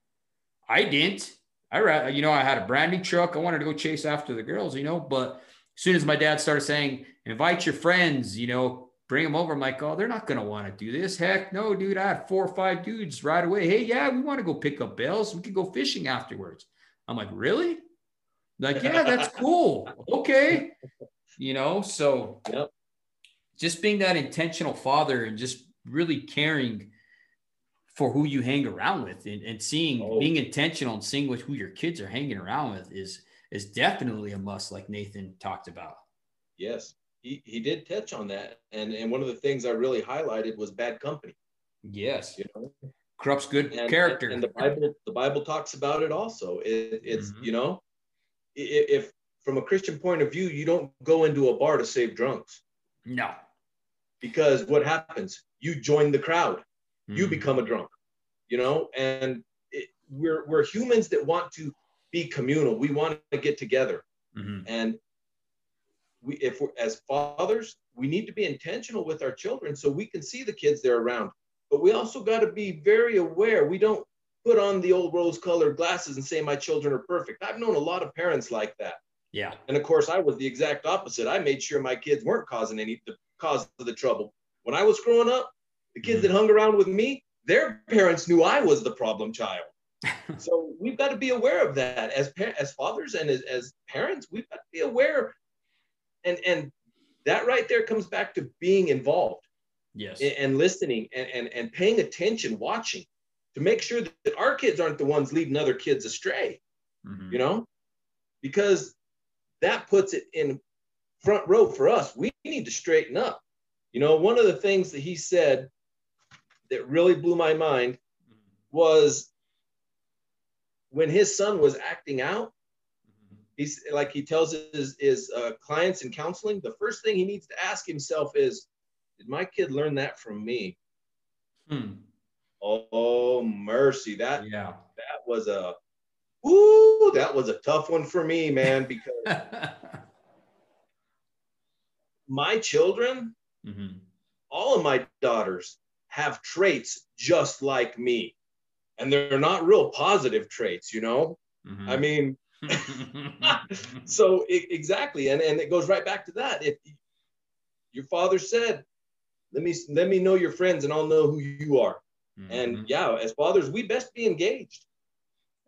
A: I didn't. I, you know, I had a brand new truck. I wanted to go chase after the girls, you know, but as soon as my dad started saying, invite your friends, you know, bring them over, I'm like, oh, they're not going to want to do this. Heck no, dude. I had four or five dudes right away. Hey, yeah, we want to go pick up bells. We could go fishing afterwards. I'm like, really? Like, yeah, that's cool. Okay. You know, so yep. just being that intentional father and just really caring for who you hang around with and, and seeing, oh. being intentional and seeing with who your kids are hanging around with is is definitely a must, like Nathan talked about.
B: Yes, he, he did touch on that. And, and one of the things I really highlighted was bad company.
A: Yes. You know? corrupts good
B: and,
A: character.
B: And, the Bible, the Bible talks about it also. It, it's mm-hmm. you know, if, if from a Christian point of view, you don't go into a bar to save drunks.
A: No.
B: Because what happens? You join the crowd. Mm-hmm. You become a drunk. You know, and it, we're we're humans that want to be communal. We want to get together. Mm-hmm. And we, if we're as fathers, we need to be intentional with our children so we can see the kids they're around. But we also got to be very aware. We don't put on the old rose colored glasses and say my children are perfect. I've known a lot of parents like that.
A: Yeah.
B: And of course, I was the exact opposite. I made sure my kids weren't causing any the cause of the trouble. When I was growing up, the kids mm-hmm. that hung around with me, their parents knew I was the problem child. so we've got to be aware of that as as fathers and as, as parents. We've got to be aware, and and that right there comes back to being involved.
A: Yes.
B: And, and listening and, and and paying attention, watching to make sure that our kids aren't the ones leading other kids astray. Mm-hmm. You know, because that puts it in front row for us. We need to straighten up. You know, one of the things that he said that really blew my mind was when his son was acting out. He's like he tells his, his uh, clients in counseling, the first thing he needs to ask himself is, Did my kid learn that from me? Hmm. Oh, mercy. That,
A: yeah.
B: that was a Ooh, that was a tough one for me, man, because my children, mm-hmm. all of my daughters have traits just like me. And they're not real positive traits, you know? Mm-hmm. I mean, so it, exactly. And, and it goes right back to that. If your father said, let me let me know your friends and I'll know who you are. Mm-hmm. And yeah, as fathers, we best be engaged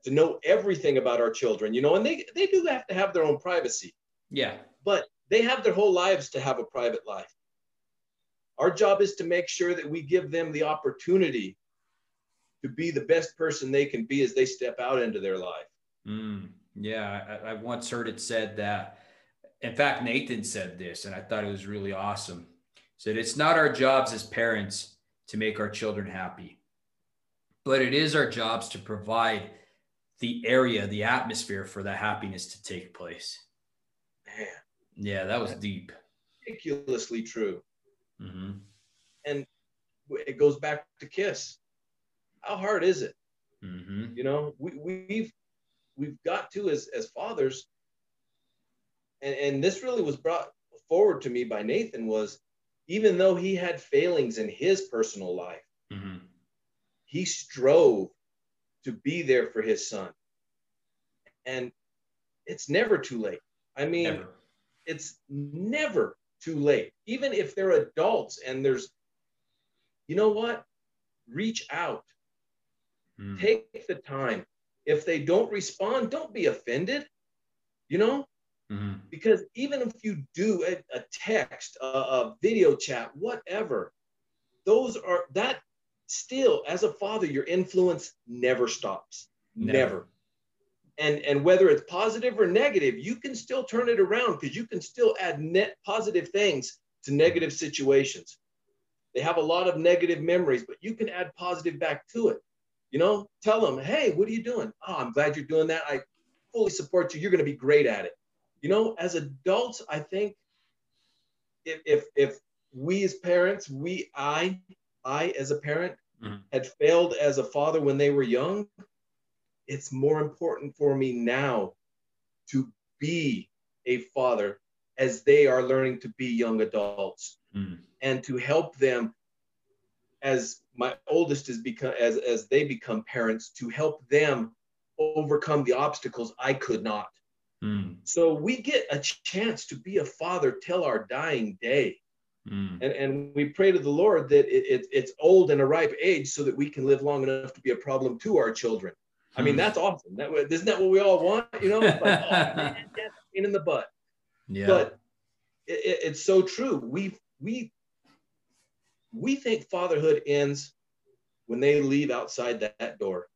B: to know everything about our children, you know, and they, they do have to have their own privacy.
A: Yeah.
B: But they have their whole lives to have a private life. Our job is to make sure that we give them the opportunity to be the best person they can be as they step out into their life.
A: Mm, yeah, I, I once heard it said that. In fact, Nathan said this, and I thought it was really awesome. Said it's not our jobs as parents to make our children happy, but it is our jobs to provide the area, the atmosphere for that happiness to take place.
B: Man.
A: Yeah, that was deep.
B: Ridiculously true. Mm-hmm. And it goes back to kiss. How hard is it? Mm-hmm. You know, we, we've we've got to as as fathers, and, and this really was brought forward to me by Nathan was even though he had failings in his personal life, mm-hmm. he strove to be there for his son. And it's never too late. I mean, never. it's never too late. Even if they're adults and there's, you know what? Reach out. Mm. Take the time. If they don't respond, don't be offended, you know? Mm-hmm. Because even if you do a, a text, a, a video chat, whatever, those are that still as a father your influence never stops never. never, and and whether it's positive or negative you can still turn it around because you can still add net positive things to negative situations they have a lot of negative memories but you can add positive back to it you know tell them hey what are you doing oh i'm glad you're doing that i fully support you you're going to be great at it you know as adults i think if if, if we as parents we i I, as a parent, mm-hmm. had failed as a father when they were young, it's more important for me now to be a father as they are learning to be young adults mm-hmm. and to help them as my oldest is become as as they become parents to help them overcome the obstacles I could not. Mm. So we get a chance to be a father till our dying day. Mm. And, and we pray to the Lord that it, it, it's old and a ripe age so that we can live long enough to be a problem to our children. I mean, mm. that's awesome. That, isn't that what we all want? You know, like, oh, man, in the butt.
A: Yeah.
B: But it, it's so true. We, we, we think fatherhood ends when they leave outside that, that door.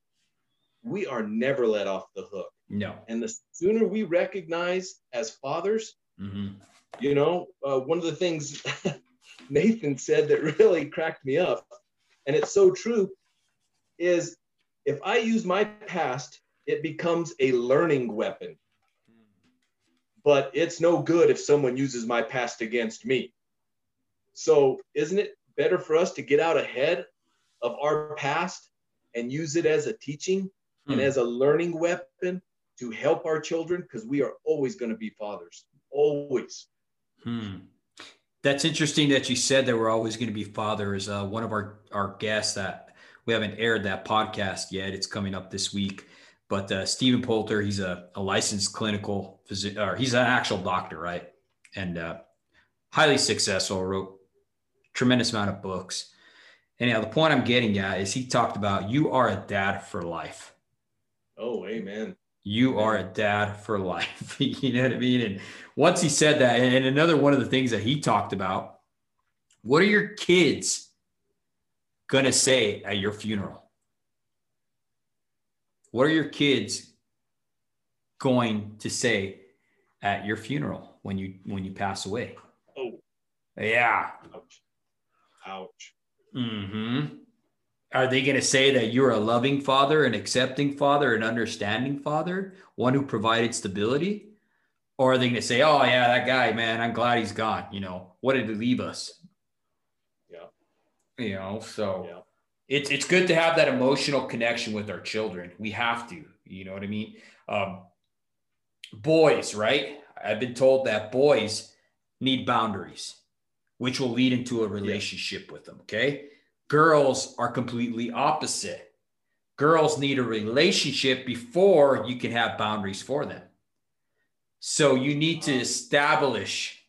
B: We are never let off the hook.
A: No.
B: And the sooner we recognize as fathers, mm-hmm. You know, uh, one of the things Nathan said that really cracked me up, and it's so true. is if I use my past, it becomes a learning weapon. But it's no good if someone uses my past against me. So, isn't it better for us to get out ahead of our past and use it as a teaching hmm. and as a learning weapon to help our children? Because we are always going to be fathers, always.
A: Hmm. That's interesting that you said that we're always going to be fathers. Uh, one of our, our guests that we haven't aired that podcast yet, it's coming up this week. But uh, Stephen Poulter, he's a, a licensed clinical physician, or he's an actual doctor, right? And uh, highly successful, wrote tremendous amount of books. Anyhow, the point I'm getting at is he talked about you are a dad for life.
B: Oh, amen.
A: You are a dad for life. you know what I mean? And once he said that, and another one of the things that he talked about, what are your kids going to say at your funeral? What are your kids going to say at your funeral when you when you pass away?
B: Oh.
A: Yeah.
B: Ouch. Ouch.
A: Mm-hmm. Are they going to say that you're a loving father, an accepting father, an understanding father, one who provided stability? Or are they going to say, oh, yeah, that guy, man, I'm glad he's gone. You know, what did he leave us?
B: Yeah.
A: You know, so yeah. it's, it's good to have that emotional connection with our children. We have to, you know what I mean? Um, boys, right? I've been told that boys need boundaries which will lead into a relationship yeah. with them. Okay. Girls are completely opposite. Girls need a relationship before you can have boundaries for them. So you need to establish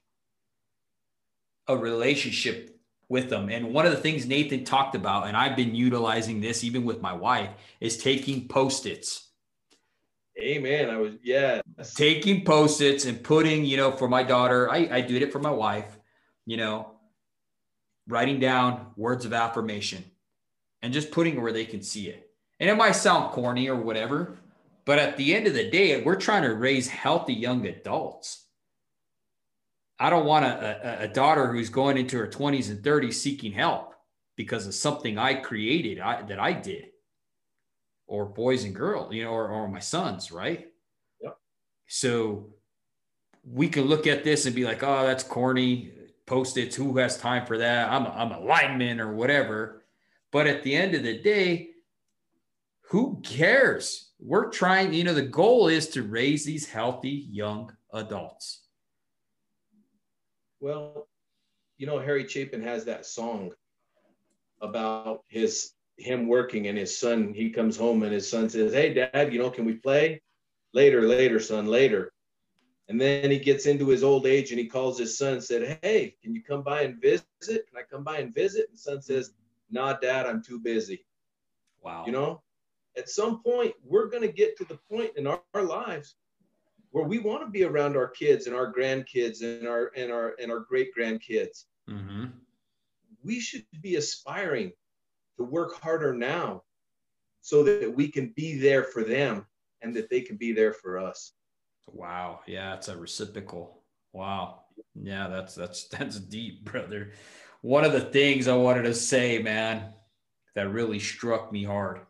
A: a relationship with them. And one of the things Nathan talked about, and I've been utilizing this even with my wife, is taking post its.
B: Amen. I was, yeah.
A: Taking post its and putting, you know, for my daughter, I, I did it for my wife you know, writing down words of affirmation and just putting it where they can see it. And it might sound corny or whatever, but at the end of the day, we're trying to raise healthy young adults. I don't want a, a, a daughter who's going into her 20s and 30s seeking help because of something I created I, that I did, or boys and girls, you know, or, or my sons, right?
B: Yep.
A: So we can look at this and be like, oh, that's corny post-its who has time for that? I'm a, I'm a lineman or whatever. But at the end of the day who cares? We're trying you know the goal is to raise these healthy young adults.
B: Well you know harry chapin has that song about his him working and his son he comes home and his son says hey dad you know can we play? Later later son later and then he gets into his old age and he calls his son and said, Hey, can you come by and visit? Can I come by and visit? And son says, Nah, dad, I'm too busy.
A: Wow.
B: You know, at some point, we're going to get to the point in our, our lives where we want to be around our kids and our grandkids and our and our and our great grandkids.
A: Mm-hmm.
B: We should be aspiring to work harder now so that we can be there for them and that they can be there for us.
A: Wow. Yeah, it's a reciprocal. Wow. Yeah, that's that's that's deep, brother. One of the things I wanted to say, man, that really struck me hard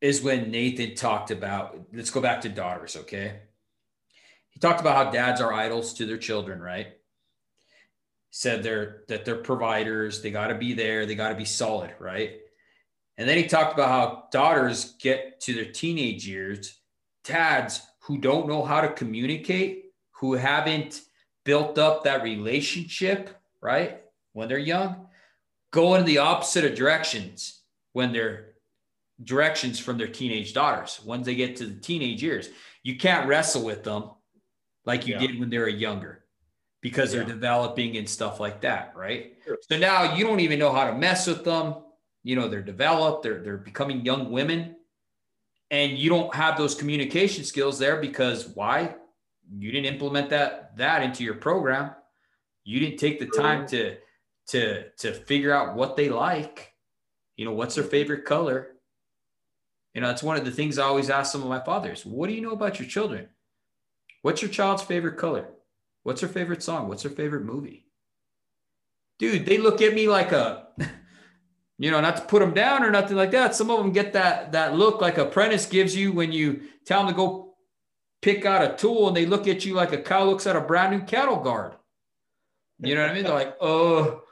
A: is when Nathan talked about let's go back to daughters, okay? He talked about how dads are idols to their children, right? Said they're that they're providers, they got to be there, they got to be solid, right? And then he talked about how daughters get to their teenage years dads who don't know how to communicate, who haven't built up that relationship, right? When they're young, go in the opposite of directions when they're directions from their teenage daughters. Once they get to the teenage years, you can't wrestle with them like you yeah. did when they were younger because they're developing and stuff like that, right? Sure. So now you don't even know how to mess with them. You know, they're developed, they're they're becoming young women and you don't have those communication skills there because why? You didn't implement that that into your program. You didn't take the time to to to figure out what they like. You know what's their favorite color? You know that's one of the things i always ask some of my fathers. What do you know about your children? What's your child's favorite color? What's their favorite song? What's their favorite movie? Dude they look at me like a You know, not to put them down or nothing like that. Some of them get that that look like apprentice gives you when you tell them to go pick out a tool and they look at you like a cow looks at a brand new cattle guard. You know what I mean? They're like, oh,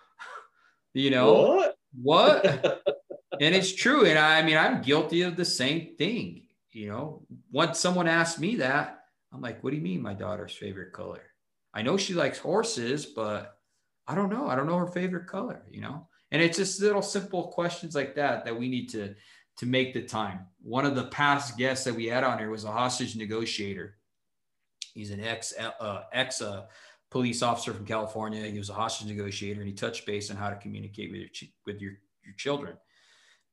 A: you know what? What? and it's true. And I, I mean, I'm guilty of the same thing. You know, once someone asked me that, I'm like, what do you mean my daughter's favorite color? I know she likes horses, but I don't know. I don't know her favorite color, you know? And it's just little simple questions like that that we need to to make the time. One of the past guests that we had on here was a hostage negotiator. He's an ex uh, ex uh, police officer from California. He was a hostage negotiator, and he touched base on how to communicate with your with your your children.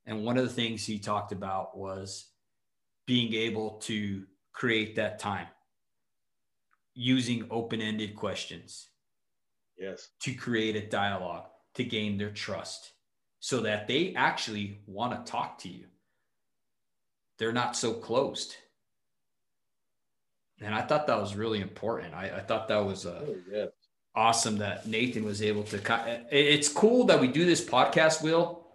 A: And one of the things he talked about was being able to create that time using open-ended questions.
B: Yes.
A: To create a dialogue to gain their trust so that they actually want to talk to you. They're not so closed. And I thought that was really important. I, I thought that was uh, oh, yeah. awesome that Nathan was able to. It's cool that we do this podcast, Will,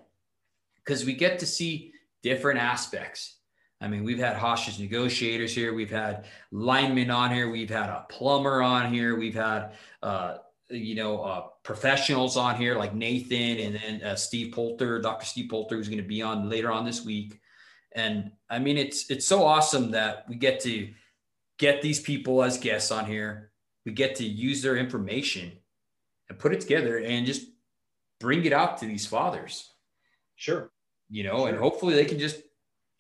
A: because we get to see different aspects. I mean, we've had hostage negotiators here, we've had linemen on here, we've had a plumber on here, we've had uh, you know, uh, professionals on here like Nathan and then uh, Steve Poulter, Dr. Steve Poulter, who's going to be on later on this week. And I mean, it's it's so awesome that we get to get these people as guests on here. We get to use their information and put it together and just bring it out to these fathers.
B: Sure.
A: You know, sure. and hopefully they can just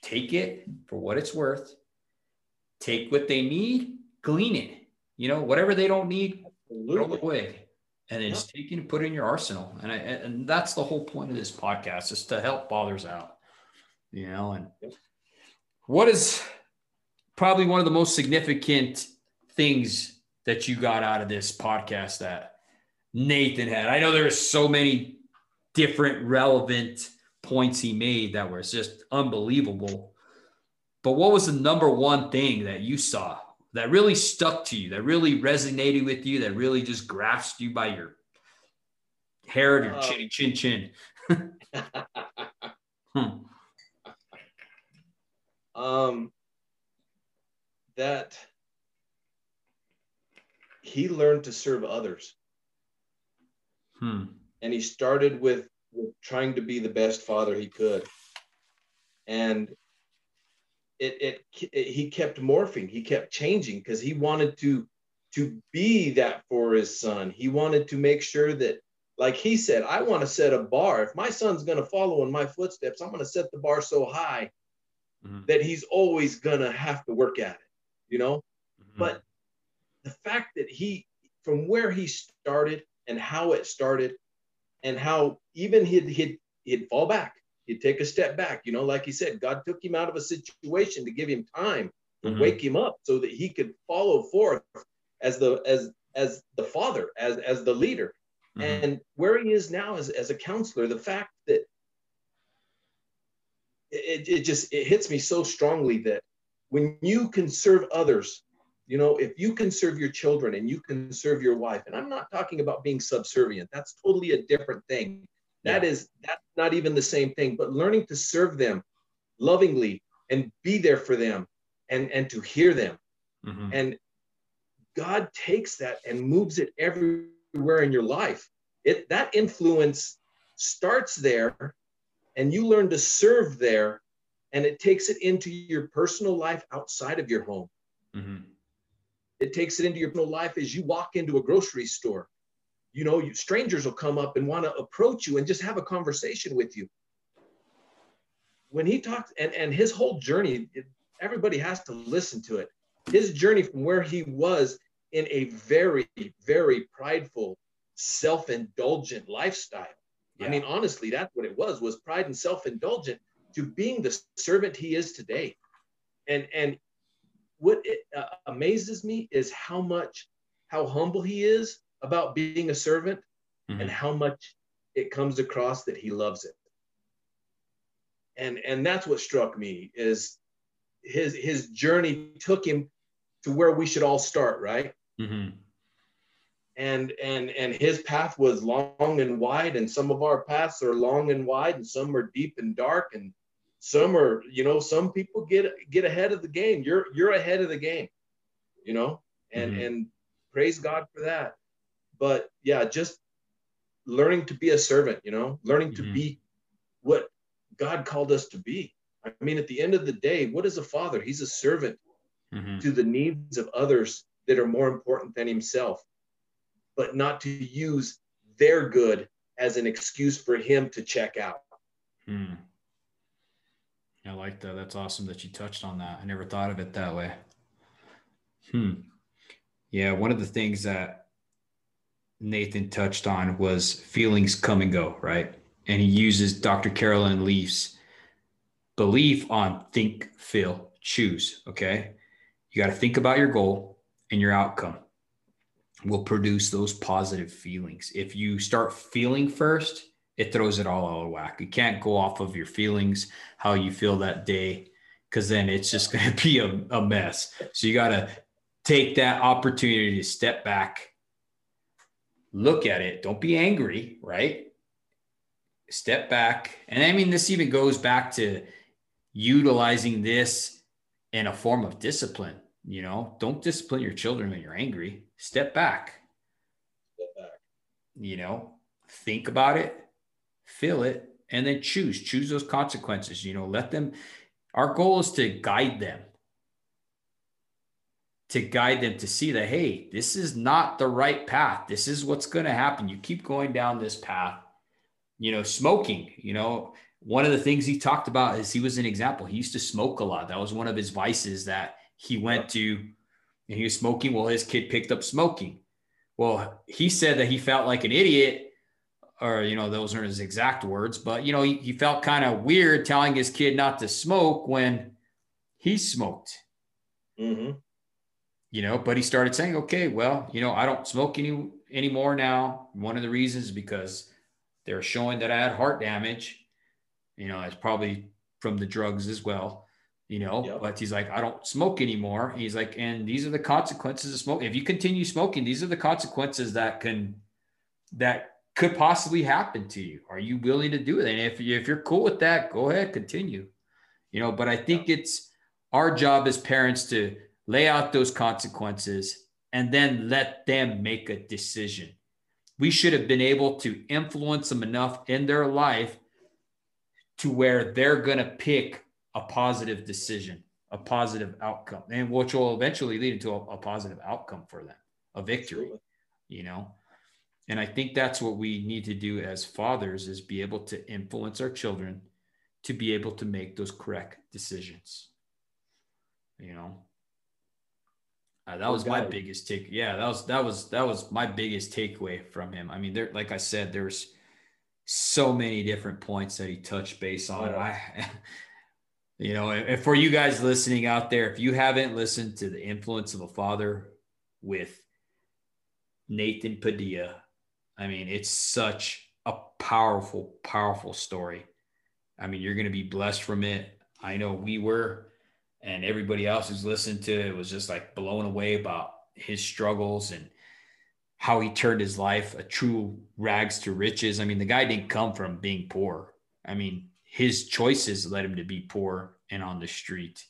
A: take it for what it's worth, take what they need, glean it. You know, whatever they don't need, throw it away and it's take it and put in your arsenal. And I, and that's the whole point of this podcast is to help fathers out, you know, and what is probably one of the most significant things that you got out of this podcast that Nathan had? I know there there's so many different relevant points he made that was just unbelievable. But what was the number one thing that you saw that really stuck to you, that really resonated with you, that really just grasped you by your hair and your chin, chin, chin?
B: hmm. Um, that he learned to serve others.
A: Hmm.
B: And he started with, with trying to be the best father he could. And it, it, it he kept morphing. He kept changing because he wanted to to be that for his son. He wanted to make sure that like he said i want to set a bar. If my son's going to follow in my footsteps i'm going to set the bar so high mm-hmm. that he's always going to have to work at it you know? Mm-hmm. but the fact that he from where he started and how it started and how even he'd, he'd, he'd fall back he'd take a step back. You know, like he said, God took him out of a situation to give him time to mm-hmm. wake him up so that he could follow forth as the as as the father, as as the leader. Mm-hmm. And where he is now as, as a counselor, the fact that it, it just it hits me so strongly that when you can serve others you know if you can serve your children and you can serve your wife and i'm not talking about being subservient that's totally a different thing that yeah. is that's not even the same thing, but learning to serve them lovingly and be there for them and, and to hear them. Mm-hmm. And God takes that and moves it everywhere in your life. It that influence starts there and you learn to serve there and it takes it into your personal life outside of your home. Mm-hmm. It takes it into your personal life as you walk into a grocery store you know, you, strangers will come up and want to approach you and just have a conversation with you. When he talks, and, and his whole journey, it, everybody has to listen to it. His journey from where he was in a very, very prideful, self-indulgent lifestyle. Yeah. I mean, honestly, that's what it was, was pride and self-indulgent to being the servant he is today. And, and what it, uh, amazes me is how much, how humble he is about being a servant mm-hmm. and how much it comes across that he loves it. And and that's what struck me is his his journey took him to where we should all start, right? Mm-hmm. and and and his path was long and wide and some of our paths are long and wide and some are deep and dark and some are you know some people get get ahead of the game you're you're ahead of the game you know and mm-hmm. and praise god for that but yeah just learning to be a servant you know learning mm-hmm. to be what god called us to be i mean at the end of the day what is a father he's a servant mm-hmm. to the needs of others that are more important than himself but not to use their good as an excuse for him to check out.
A: Hmm. I like that. That's awesome that you touched on that. I never thought of it that way. Hmm. Yeah, one of the things that Nathan touched on was feelings come and go, right? And he uses Dr. Carolyn Leaf's belief on think, feel, choose. Okay. You got to think about your goal and your outcome will produce those positive feelings. If you start feeling first, it throws it all out of whack. You can't go off of your feelings, how you feel that day, because then it's just going to be a, a mess. So you got to take that opportunity to step back, look at it. Don't be angry, right? Step back. And I mean, this even goes back to utilizing this in a form of discipline. You know, don't discipline your children when you're angry step back. Step back. You know, think about it, feel it, and then choose. Choose those consequences. You know, let them. Our goal is to guide them. To guide them to see that, hey, this is not the right path. This is what's going to happen. You keep going down this path. You know, smoking, you know, one of the things he talked about is he was an example. He used to smoke a lot. That was one of his vices that he went to and he was smoking. Well, his kid picked up smoking. Well, he said that he felt like an idiot, or, you know, those aren't his exact words, but, you know, he, he felt kind of weird telling his kid not to smoke when he smoked. Mm-hmm. You know, but he started saying, okay, well, you know, I don't smoke any anymore now. One of the reasons because they're showing that I had heart damage. You know, it's probably from the drugs as well you know yep. but he's like i don't smoke anymore he's like and these are the consequences of smoke. if you continue smoking these are the consequences that can that could possibly happen to you are you willing to do it and if, if you're cool with that go ahead continue you know but i think it's our job as parents to lay out those consequences and then let them make a decision we should have been able to influence them enough in their life to where they're going to pick a positive decision, a positive outcome, and which will eventually lead into a, a positive outcome for them, a victory, you know. And I think that's what we need to do as fathers is be able to influence our children to be able to make those correct decisions. You know, uh, that was my biggest take. Yeah, that was that was that was my biggest takeaway from him. I mean, there, like I said, there's so many different points that he touched base on. I you know, and for you guys listening out there, if you haven't listened to the influence of a father with Nathan Padilla, I mean, it's such a powerful, powerful story. I mean, you're going to be blessed from it. I know we were, and everybody else who's listened to it was just like blown away about his struggles and how he turned his life a true rags to riches. I mean, the guy didn't come from being poor. I mean, his choices led him to be poor and on the street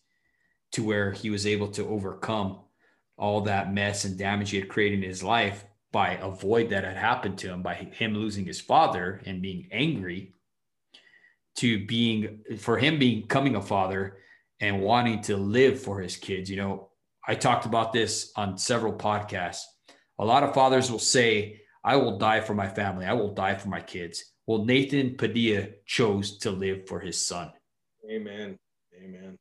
A: to where he was able to overcome all that mess and damage he had created in his life by a void that had happened to him by him losing his father and being angry to being for him becoming a father and wanting to live for his kids you know i talked about this on several podcasts a lot of fathers will say i will die for my family i will die for my kids well, Nathan Padilla chose to live for his son.
B: Amen. Amen.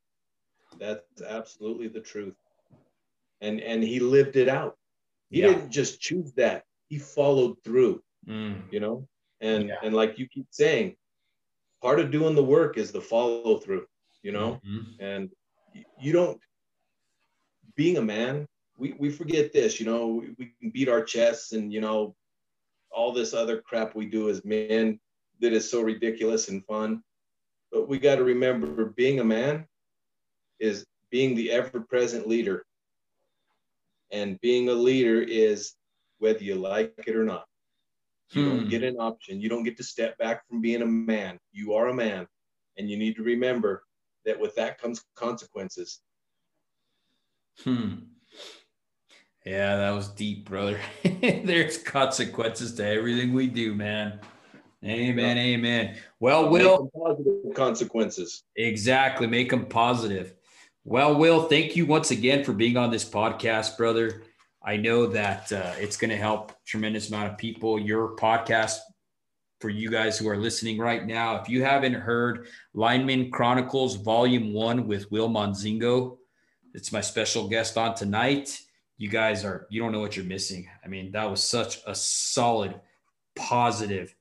B: That's absolutely the truth. And and he lived it out. He yeah. didn't just choose that. He followed through. Mm. You know? And yeah. and like you keep saying, part of doing the work is the follow through, you know? Mm-hmm. And you don't being a man, we, we forget this, you know, we, we can beat our chests and you know all this other crap we do as men that is so ridiculous and fun. But we got to remember being a man is being the ever present leader. And being a leader is whether you like it or not. You
A: Hmm.
B: don't get an option. You don't get to step back from being a man. You are a man. And you need to remember that with that comes consequences.
A: Hmm. Yeah, that was deep, brother. There's consequences to everything we do, man. Amen. Amen. Well, Will,
B: Positive consequences.
A: exactly. Make them positive. Well, Will, thank you once again for being on this podcast, brother. I know that uh, it's going to help tremendous amount of people. Your podcast for you guys who are listening right now. If you haven't heard Lineman Chronicles Volume One with Will Monzingo, it's my special guest on tonight. You guys are you don't know what you're missing. I mean, that was such a solid, positive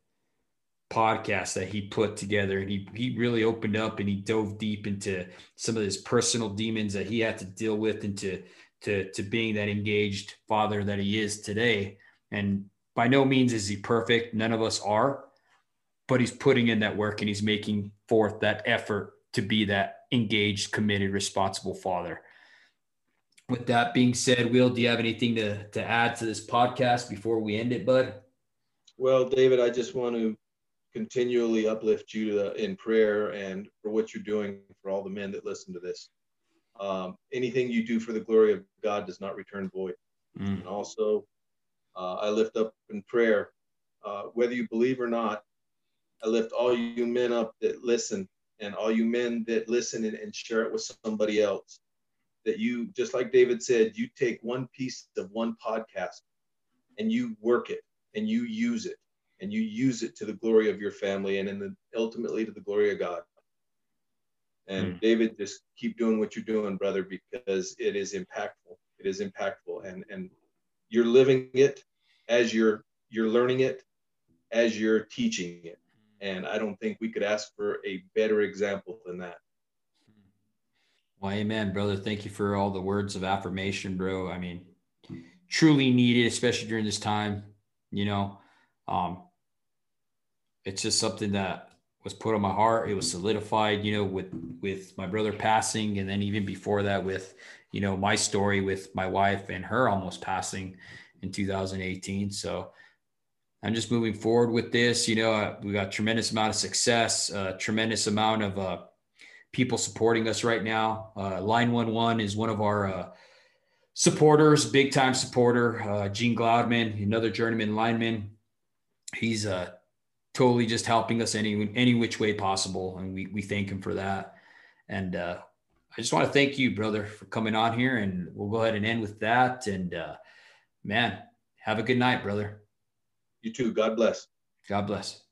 A: podcast that he put together, and he he really opened up and he dove deep into some of his personal demons that he had to deal with into to to being that engaged father that he is today. And by no means is he perfect. None of us are, but he's putting in that work and he's making forth that effort to be that engaged, committed, responsible father. With that being said, Will, do you have anything to, to add to this podcast before we end it, bud?
B: Well, David, I just want to continually uplift you to, in prayer and for what you're doing for all the men that listen to this. Um, anything you do for the glory of God does not return void.
A: Mm.
B: And also, uh, I lift up in prayer, uh, whether you believe or not, I lift all you men up that listen and all you men that listen and, and share it with somebody else. That you, just like David said, you take one piece of one podcast and you work it and you use it and you use it to the glory of your family and in the, ultimately to the glory of God. And
A: Mm.
B: David, just keep doing what you're doing, brother, because it is impactful. It is impactful, and and you're living it as you're you're learning it, as you're teaching it. And I don't think we could ask for a better example than that.
A: Well, amen, brother. Thank you for all the words of affirmation, bro. I mean, truly needed, especially during this time. You know, um, it's just something that was put on my heart. It was solidified, you know, with with my brother passing, and then even before that, with you know my story with my wife and her almost passing in 2018. So I'm just moving forward with this. You know, we got tremendous amount of success, uh, tremendous amount of uh, people supporting us right now. Uh, Line One One is one of our uh, supporters, big time supporter. Gene Gloudman, another journeyman lineman. He's totally just helping us any any which way possible, and we we thank him for that. And I just want to thank you, brother, for coming on here, and we'll go ahead and end with that. And man, have a good night, brother.
B: You too. God bless.
A: God bless.